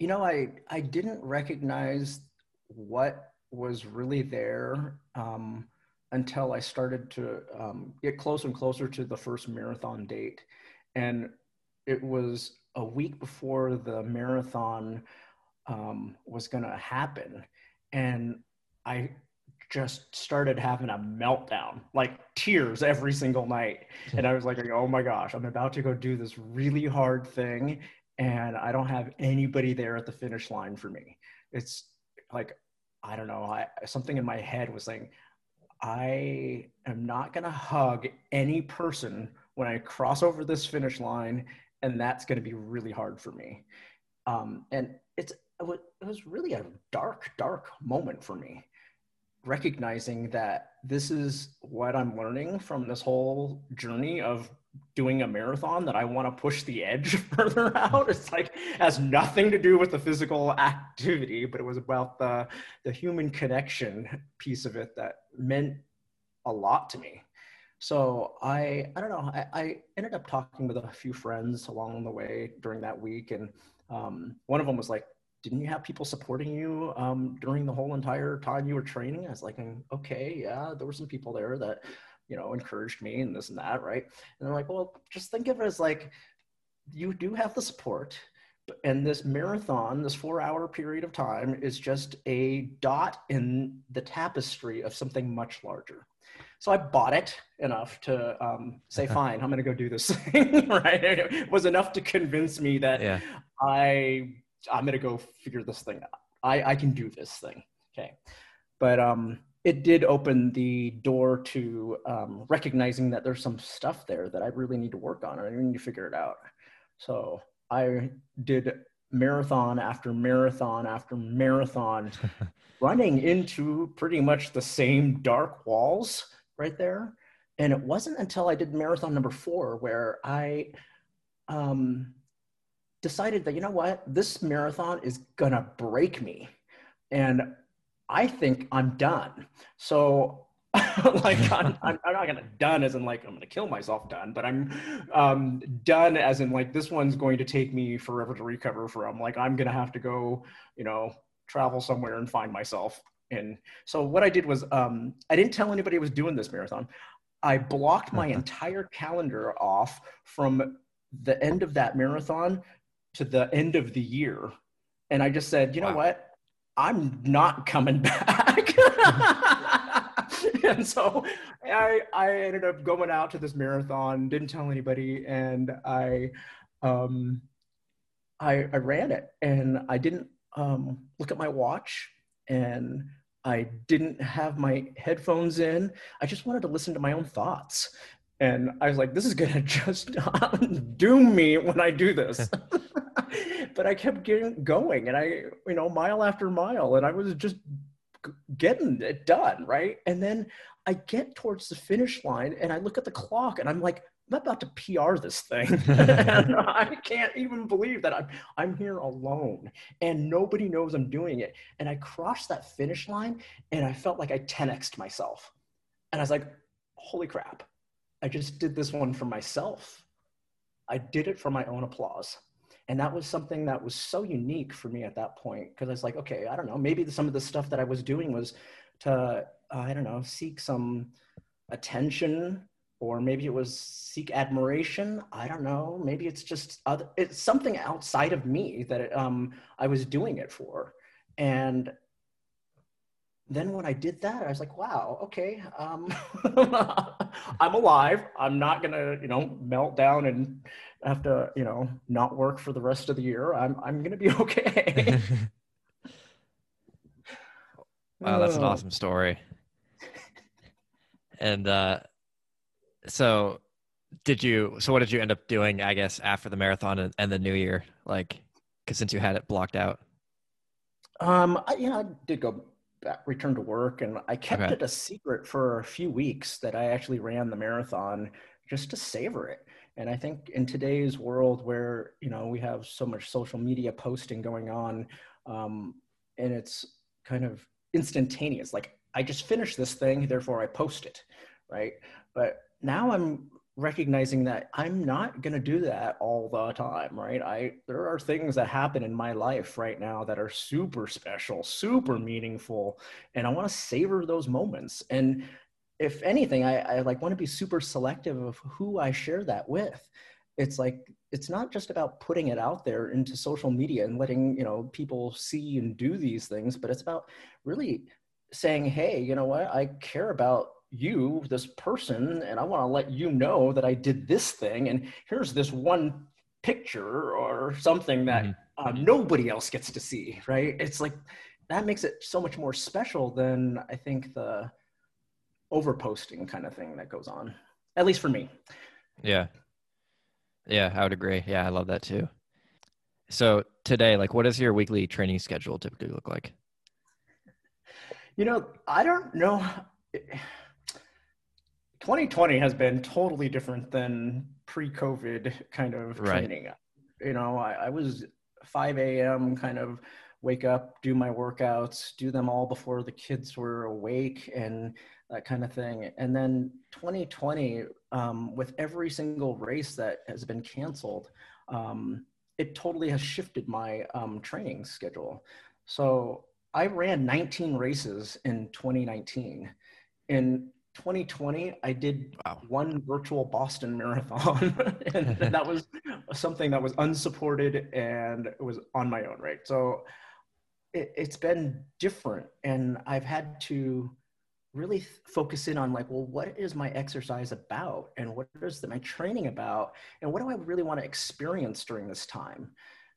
you know, I I didn't recognize what was really there um, until I started to um, get closer and closer to the first marathon date, and it was a week before the marathon um, was going to happen. And I just started having a meltdown, like tears every single night. And I was like, oh my gosh, I'm about to go do this really hard thing. And I don't have anybody there at the finish line for me. It's like, I don't know, I, something in my head was saying, I am not going to hug any person when I cross over this finish line and that's going to be really hard for me. Um, and it's it was really a dark, dark moment for me, recognizing that this is what I'm learning from this whole journey of doing a marathon that I want to push the edge further out. It's like has nothing to do with the physical activity, but it was about the the human connection piece of it that meant a lot to me. So I, I don't know. I, I, ended up talking with a few friends along the way during that week, and um, one of them was like, "Didn't you have people supporting you um, during the whole entire time you were training?" I was like, mm, "Okay, yeah, there were some people there that, you know, encouraged me and this and that, right?" And they're like, "Well, just think of it as like, you do have the support." And this marathon, this four hour period of time, is just a dot in the tapestry of something much larger so I bought it enough to um, say, fine, I'm going to go do this thing. right? It was enough to convince me that yeah. I I'm going to go figure this thing out. I I can do this thing. Okay, but um, it did open the door to um, recognizing that there's some stuff there that I really need to work on. I need to figure it out. So I did marathon after marathon after marathon, running into pretty much the same dark walls right there. And it wasn't until I did marathon number four where I um, decided that, you know what, this marathon is going to break me. And I think I'm done. So, like, I'm, I'm, I'm not going to done as in like, I'm going to kill myself done, but I'm um, done as in like, this one's going to take me forever to recover from. Like, I'm going to have to go, you know, travel somewhere and find myself and so what I did was um, I didn't tell anybody I was doing this marathon. I blocked my entire calendar off from the end of that marathon to the end of the year. And I just said, you know what? I'm not coming back. and so I, I ended up going out to this marathon, didn't tell anybody. And I, um, I, I ran it and I didn't um, look at my watch and I didn't have my headphones in. I just wanted to listen to my own thoughts. And I was like, this is going to just doom me when I do this. but I kept getting going and I, you know, mile after mile, and I was just getting it done. Right. And then I get towards the finish line and I look at the clock and I'm like, I'm about to PR this thing. And I can't even believe that I'm I'm here alone and nobody knows I'm doing it. And I crossed that finish line and I felt like I 10xed myself. And I was like, holy crap. I just did this one for myself. I did it for my own applause. And that was something that was so unique for me at that point because I was like, okay, I don't know, maybe some of the stuff that I was doing was to, uh, I don't know, seek some attention or maybe it was seek admiration i don't know maybe it's just other, it's something outside of me that um, i was doing it for. And then when i did that i was like wow okay um, i'm alive. I'm not gonna you know melt down and have to you know not work for the rest of the year. I'm, I'm gonna be okay. Wow that's an awesome story. And uh so did you so what did you end up doing i guess after the marathon and, and the new year? Like because since you had it blocked out. Um I, you know i did go back return to work and i kept okay. it a secret for a few weeks that i actually ran the marathon just to savor it and i think in today's world where you know we have so much social media posting going on um, and it's kind of instantaneous like i just finished this thing therefore i post it right but now I'm recognizing that I'm not going to do that all the time, right? I there are things that happen in my life right now that are super special, super meaningful, and I want to savor those moments. And if anything, I, I like want to be super selective of who I share that with. It's like it's not just about putting it out there into social media and letting you know people see and do these things, but it's about really saying, hey, you know what, I care about you, this person, and I want to let you know that I did this thing. And here's this one picture or something that mm-hmm. uh, nobody else gets to see, right? It's like that makes it so much more special than I think the overposting kind of thing that goes on, at least for me. Yeah. Yeah, I would agree. Yeah, I love that too. So today, like, what does your weekly training schedule typically look like? You know, I don't know. 2020 has been totally different than pre-COVID kind of training. Right. You know, I, I was 5 a.m. kind of wake up, do my workouts, do them all before the kids were awake and that kind of thing. And then 2020, um, with every single race that has been canceled, um, it totally has shifted my um, training schedule. So I ran 19 races in 2019. In 2020 i did wow. one virtual boston marathon and that was something that was unsupported and it was on my own right? So it, has been different and i've had to really focus in on like well what is my exercise about and what is my training about and what do i really want to experience during this time?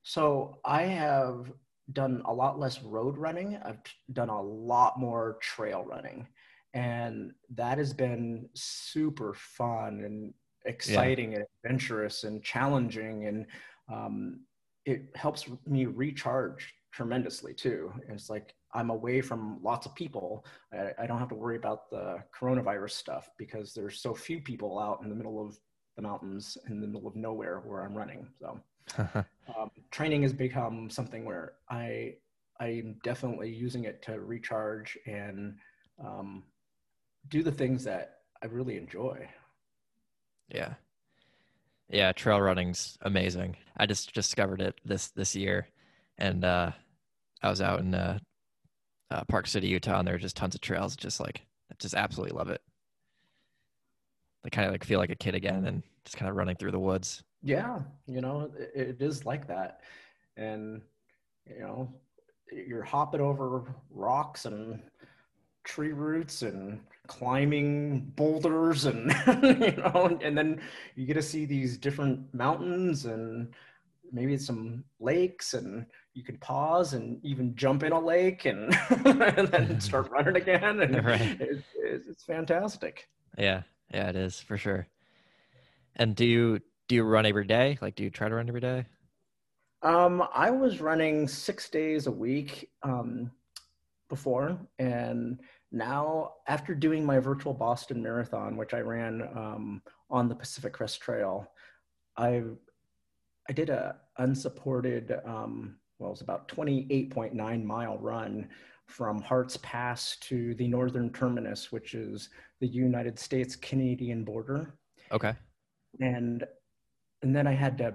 So i have done a lot less road running i've done a lot more trail running and that has been super fun and exciting yeah. and adventurous and challenging. And um, it helps me recharge tremendously too. And it's like i'm away from lots of people. I, I, don't have to worry about the coronavirus stuff because there's so few people out in the middle of the mountains in the middle of nowhere where i'm running. So um, training has become something where i i'm definitely using it to recharge and um, do the things that I really enjoy. Yeah. Yeah, trail running's amazing. I just discovered it this this year, and uh, I was out in uh, uh, Park City, Utah, and there are just tons of trails. Just like, I just absolutely love it. I kind of like feel like a kid again, and just kind of running through the woods. Yeah, you know, it, it is like that, and you know, you're hopping over rocks and tree roots and climbing boulders and you know and then you get to see these different mountains and maybe some lakes and you can pause and even jump in a lake and, and then start running again. And right. it, it, it's fantastic. Yeah. Yeah it is for sure. And do you do you run every day? Like do you try to run every day? Um i was running six days a week um before. And now after doing my virtual boston marathon which i ran um, on the pacific crest trail i i did a unsupported um, well, it was about 28.9 mile run from Harts Pass to the northern terminus, which is the United States Canadian border. Okay. And and then I had to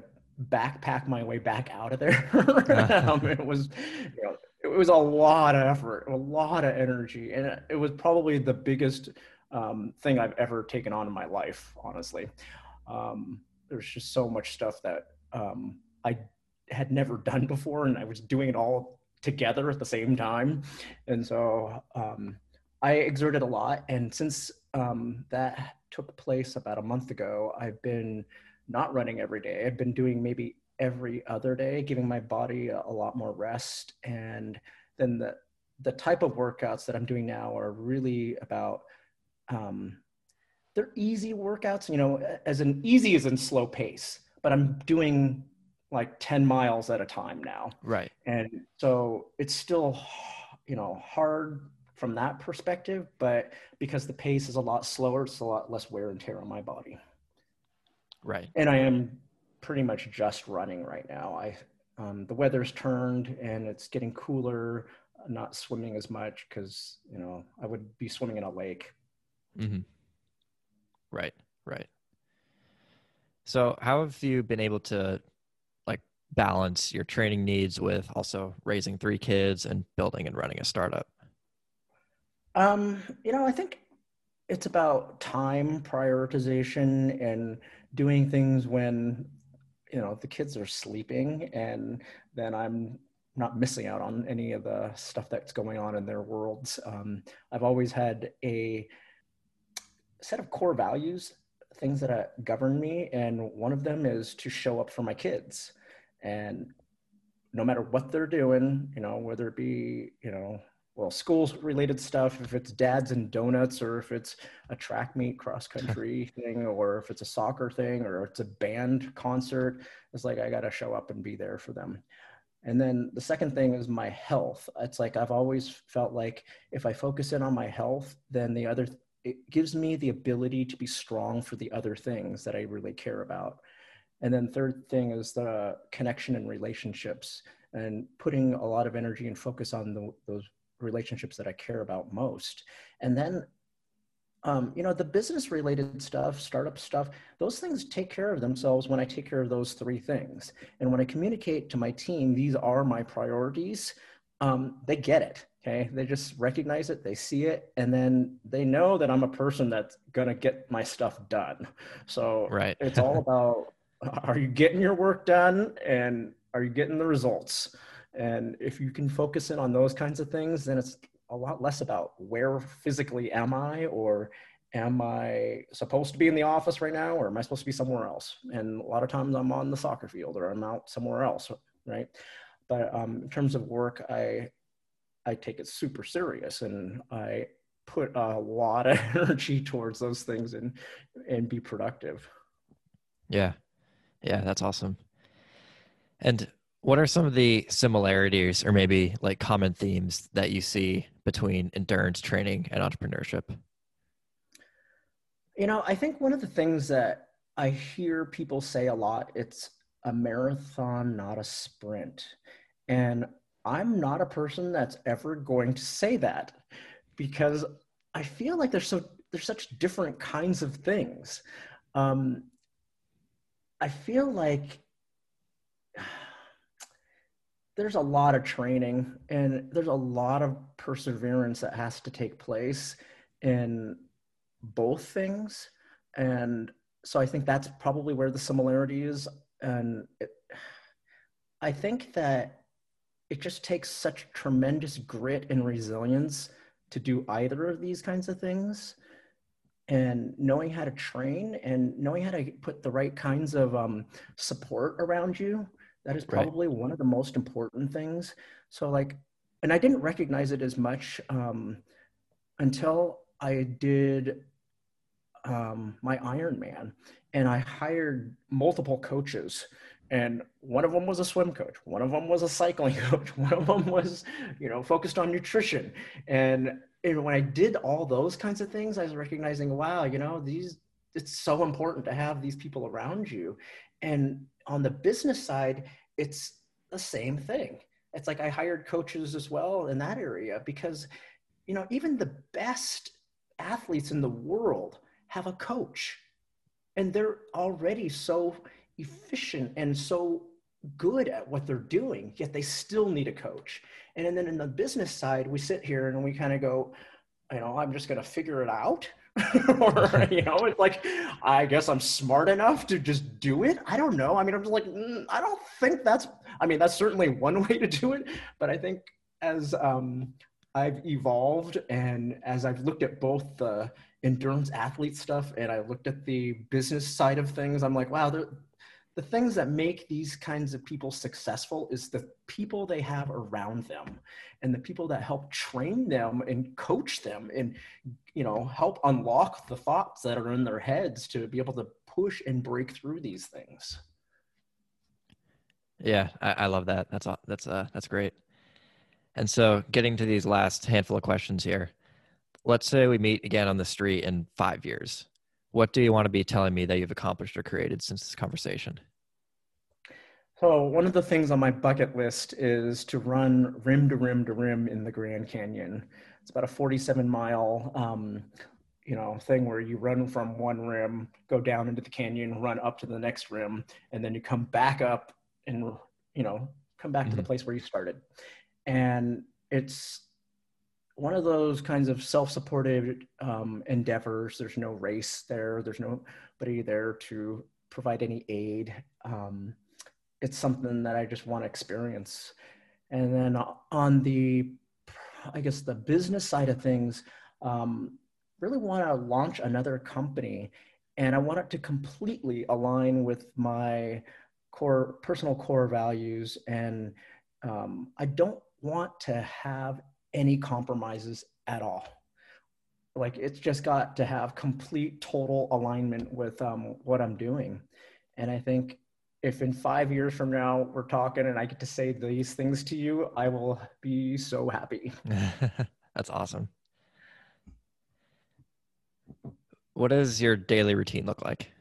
backpack my way back out of there. um, it was, you know, it was a lot of effort, a lot of energy, and it was probably the biggest um, thing I've ever taken on in my life. Honestly, um, there's just so much stuff that um, I had never done before and I was doing it all together at the same time. And so um, I exerted a lot. And since um, that took place about a month ago, I've been not running every day. I've been doing maybe every other day, giving my body a, a lot more rest. And then the, the type of workouts that I'm doing now are really about, um, they're easy workouts, you know, as an easy as in slow pace, but I'm doing like 10 miles at a time now. Right. And so it's still, you know, hard from that perspective, but because the pace is a lot slower, it's a lot less wear and tear on my body. Right. And I am pretty much just running right now. I, um, the weather's turned and it's getting cooler, not swimming as much because, you know, I would be swimming in a lake. Mm-hmm. Right. Right. So, how have you been able to like balance your training needs with also raising three kids and building and running a startup? Um, you know, I think it's about time prioritization and doing things when you know the kids are sleeping and then i'm not missing out on any of the stuff that's going on in their worlds. Um, i've always had a set of core values things that uh, govern me and one of them is to show up for my kids. And no matter what they're doing, you know, whether it be, you know, well, schools related stuff, if it's dads and donuts, or if it's a track meet cross country thing, or if it's a soccer thing, or it's a band concert, it's like I got to show up and be there for them. And then the second thing is my health. It's like I've always felt like if I focus in on my health, then the other, it gives me the ability to be strong for the other things that I really care about. And then third thing is the connection and relationships and putting a lot of energy and focus on the, those relationships that I care about most. And then, um, you know, the business related stuff, startup stuff, those things take care of themselves when I take care of those three things. And when I communicate to my team, these are my priorities, um, they get it. Okay. They just recognize it, they see it, and then they know that I'm a person that's going to get my stuff done. So right. it's all about are you getting your work done and are you getting the results and if you can focus in on those kinds of things then it's a lot less about where physically am i or am i supposed to be in the office right now or am i supposed to be somewhere else? And a lot of times i'm on the soccer field or i'm out somewhere else right? But um, in terms of work i i take it super serious and i put a lot of energy towards those things and and be productive. Yeah. Yeah, that's awesome. And what are some of the similarities or maybe like common themes that you see between endurance training and entrepreneurship? You know, I think one of the things that I hear people say a lot, it's a marathon, not a sprint. And I'm not a person that's ever going to say that because I feel like there's so there's such different kinds of things. Um, I feel like there's a lot of training and there's a lot of perseverance that has to take place in both things. And so I think that's probably where the similarity is. And it, I think that it just takes such tremendous grit and resilience to do either of these kinds of things and knowing how to train and knowing how to put the right kinds of um, support around you That is Right. probably one of the most important things. So, like, and I didn't recognize it as much um, until I did um, my Ironman, and I hired multiple coaches. And one of them was a swim coach. One of them was a cycling coach. One of them was, you know, focused on nutrition. And, and when I did all those kinds of things, I was recognizing, wow, you know, these it's so important to have these people around you. And on the business side, it's the same thing. It's like I hired coaches as well in that area because, you know, even the best athletes in the world have a coach and they're already so efficient and so good at what they're doing yet they still need a coach and then in the business side we sit here and we kind of go you know i'm just going to figure it out or you know it's like i guess i'm smart enough to just do it? I don't know. I mean i'm just like mm, i don't think that's i mean that's certainly one way to do it but i think as um, i've evolved and as i've looked at both the endurance athlete stuff and i looked at the business side of things i'm like wow the things that make these kinds of people successful is the people they have around them and the people that help train them and coach them and you know help unlock the thoughts that are in their heads to be able to push and break through these things Yeah, I, I love that. That's that's uh that's great. And so, getting to these last handful of questions here. Let's say we meet again on the street in five years. What do you want to be telling me that you've accomplished or created since this conversation? So one of the things on my bucket list is to run rim to rim to rim in the Grand Canyon. It's about a 47 mile, um, you know, thing where you run from one rim, go down into the canyon, run up to the next rim, and then you come back up and you know come back to the Mhm. place where you started. And it's one of those kinds of self-supported um, endeavors. There's no race there. There's nobody there to provide any aid. Um, it's something that I just want to experience. And then on the, I guess the business side of things, um, really want to launch another company, and I want it to completely align with my core personal core values, and um, I don't want to have any compromises at all. Like it's just got to have complete total alignment with um, what I'm doing, and I think if in five years from now we're talking and I get to say these things to you, I will be so happy. that's awesome. What does your daily routine look like?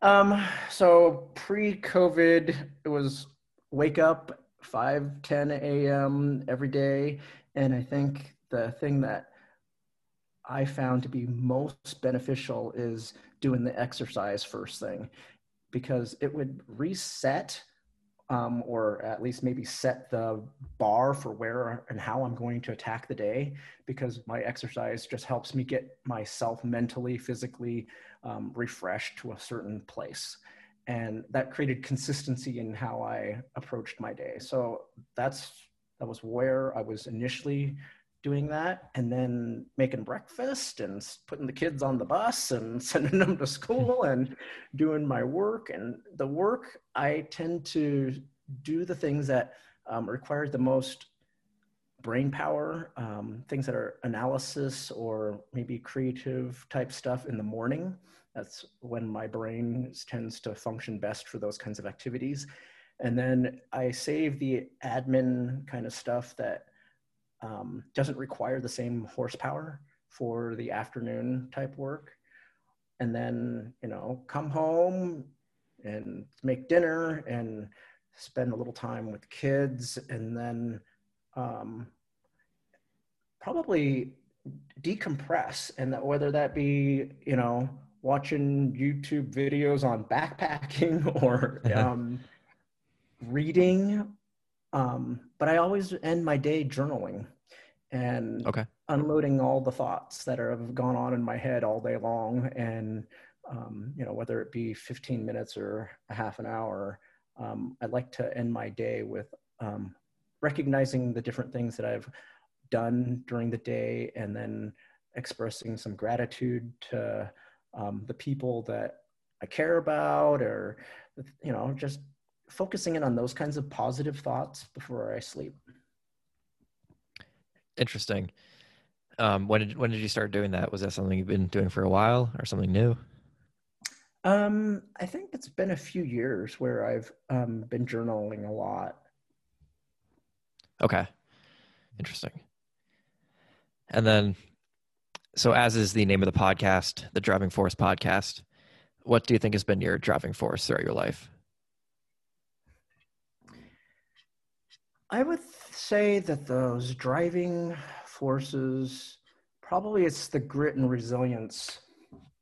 Um, so pre-COVID, it was wake up 5, 10 a.m. every day. And I think the thing that I found to be most beneficial is doing the exercise first thing because it would reset um, or at least maybe set the bar for where and how I'm going to attack the day because my exercise just helps me get myself mentally, physically um, refreshed to a certain place. And that created consistency in how I approached my day. So that's that was where I was initially doing that and then making breakfast and putting the kids on the bus and sending them to school and doing my work and the work i tend to do the things that um, require the most brain power um, things that are analysis or maybe creative type stuff in the morning that's when my brain tends to function best for those kinds of activities. And then i save the admin kind of stuff that um, doesn't require the same horsepower for the afternoon type work. And then you know come home and make dinner and spend a little time with kids. And then um, probably decompress. And that whether that be you know watching youtube videos on backpacking or um, reading um, but I always end my day journaling and Okay. unloading all the thoughts that are, have gone on in my head all day long. And, um, you know, whether it be 15 minutes or a half an hour, um, I'd like to end my day with um, recognizing the different things that I've done during the day and then expressing some gratitude to um, the people that I care about or, you know, just focusing in on those kinds of positive thoughts before I sleep. Interesting. Um, when did when did you start doing that? Was that something you've been doing for a while, or something new? Um, I think it's been a few years where I've um, been journaling a lot. Okay, interesting. And then, so as is the name of the podcast, the Driving Force Podcast. What do you think has been your driving force throughout your life? I would say that those driving forces probably it's the grit and resilience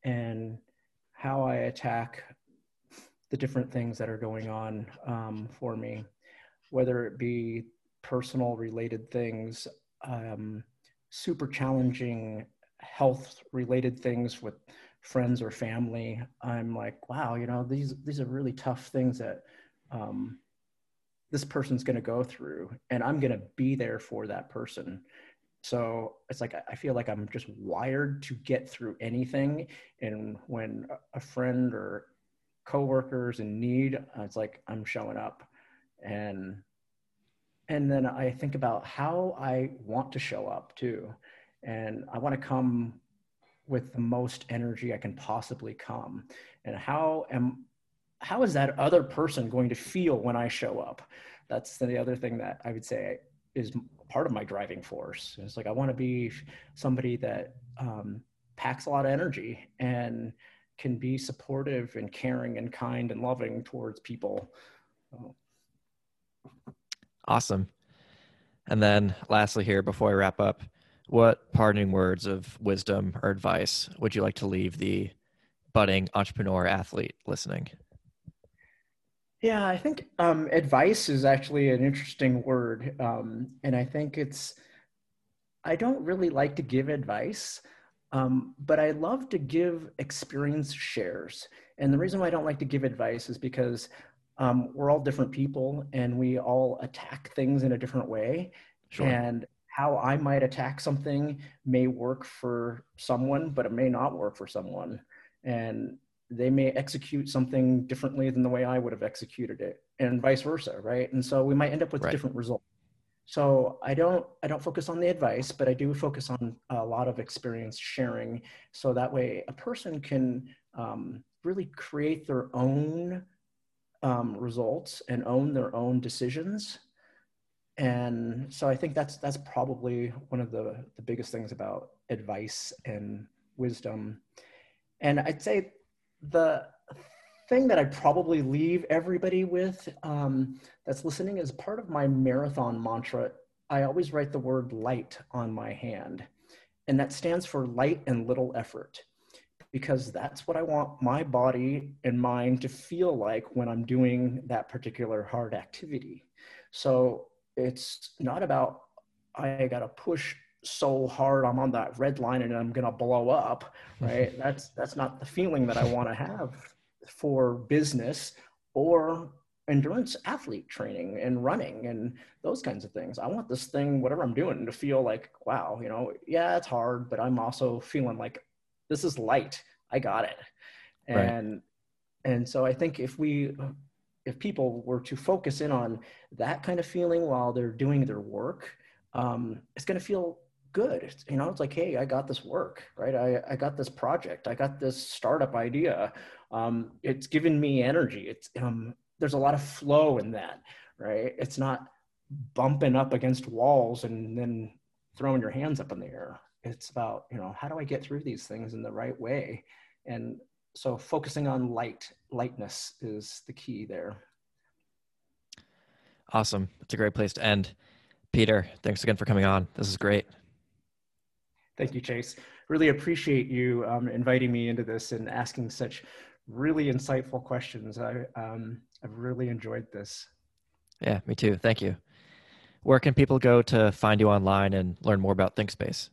and how I attack the different things that are going on um, for me, whether it be personal related things, um, super challenging health related things with friends or family. I'm like, wow, you know, these these are really tough things that um, this person's going to go through, and I'm going to be there for that person. So it's like I feel like I'm just wired to get through anything. And when a friend or coworkers in need, it's like I'm showing up. And and then I think about how I want to show up too. And I want to come with the most energy I can possibly come. And how am how is that other person going to feel when I show up? That's the other thing that I would say is part of my driving force. It's like I want to be somebody that um, packs a lot of energy and can be supportive and caring and kind and loving towards people. Awesome. And then lastly, here before I wrap up, what parting words of wisdom or advice would you like to leave the budding entrepreneur athlete listening? Yeah, I think um, advice is actually an interesting word. Um, and I think it's, I don't really like to give advice, um, but I love to give experience shares. And the reason why I don't like to give advice is because um, we're all different people and we all attack things in a different way. Sure. And how I might attack something may work for someone, but it may not work for someone. And they may execute something differently than the way I would have executed it, and vice versa, right? And so we might end up with right. different results. So I don't I don't focus on the advice, but I do focus on a lot of experience sharing, so that way a person can um, really create their own um, results and own their own decisions. And so I think that's that's probably one of the the biggest things about advice and wisdom. And I'd say the thing that I probably leave everybody with um, that's listening is part of my marathon mantra. I always write the word light on my hand, and that stands for light and little effort because that's what I want my body and mind to feel like when I'm doing that particular hard activity. So it's not about I got to push so hard i'm on that red line and i'm going to blow up right? That's that's not the feeling that i want to have for business or endurance athlete training and running and those kinds of things. I want this thing whatever i'm doing to feel like wow you know yeah it's hard but i'm also feeling like this is light. I got it. And right. and so i think if we if people were to focus in on that kind of feeling while they're doing their work um, it's going to feel good. It's, you know, it's like, hey, I got this work, right? I, I got this project. I got this startup idea. Um, it's given me energy. It's um, there's a lot of flow in that, right? It's not bumping up against walls and then throwing your hands up in the air. It's about, you know, how do I get through these things in the right way? And so focusing on light, lightness is the key there. Awesome. It's a great place to end. Peter, thanks again for coming on. This is great. Thank you, Chase. Really appreciate you um, inviting me into this and asking such really insightful questions. I, um, I've really enjoyed this. Yeah, me too. Thank you. Where can people go to find you online and learn more about ThinkSpace?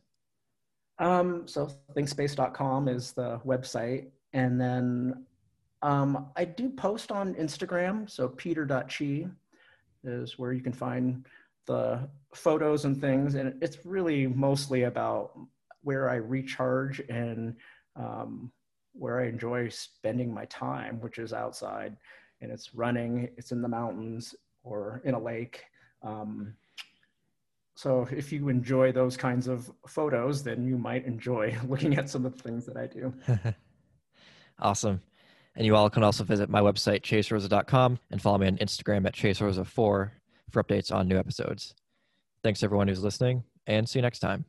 Um, so thinkspace.com is the website. And then um, I do post on Instagram. So peter.chee is where you can find the photos and things. And it's really mostly about where I recharge and um, where I enjoy spending my time, which is outside. and it's running, it's in the mountains or in a lake. Um, so if you enjoy those kinds of photos, then you might enjoy looking at some of the things that I do. awesome. And you all can also visit my website, chaserosa.com, and follow me on Instagram at chaserosa4 for updates on new episodes. Thanks everyone who's listening, and see you next time.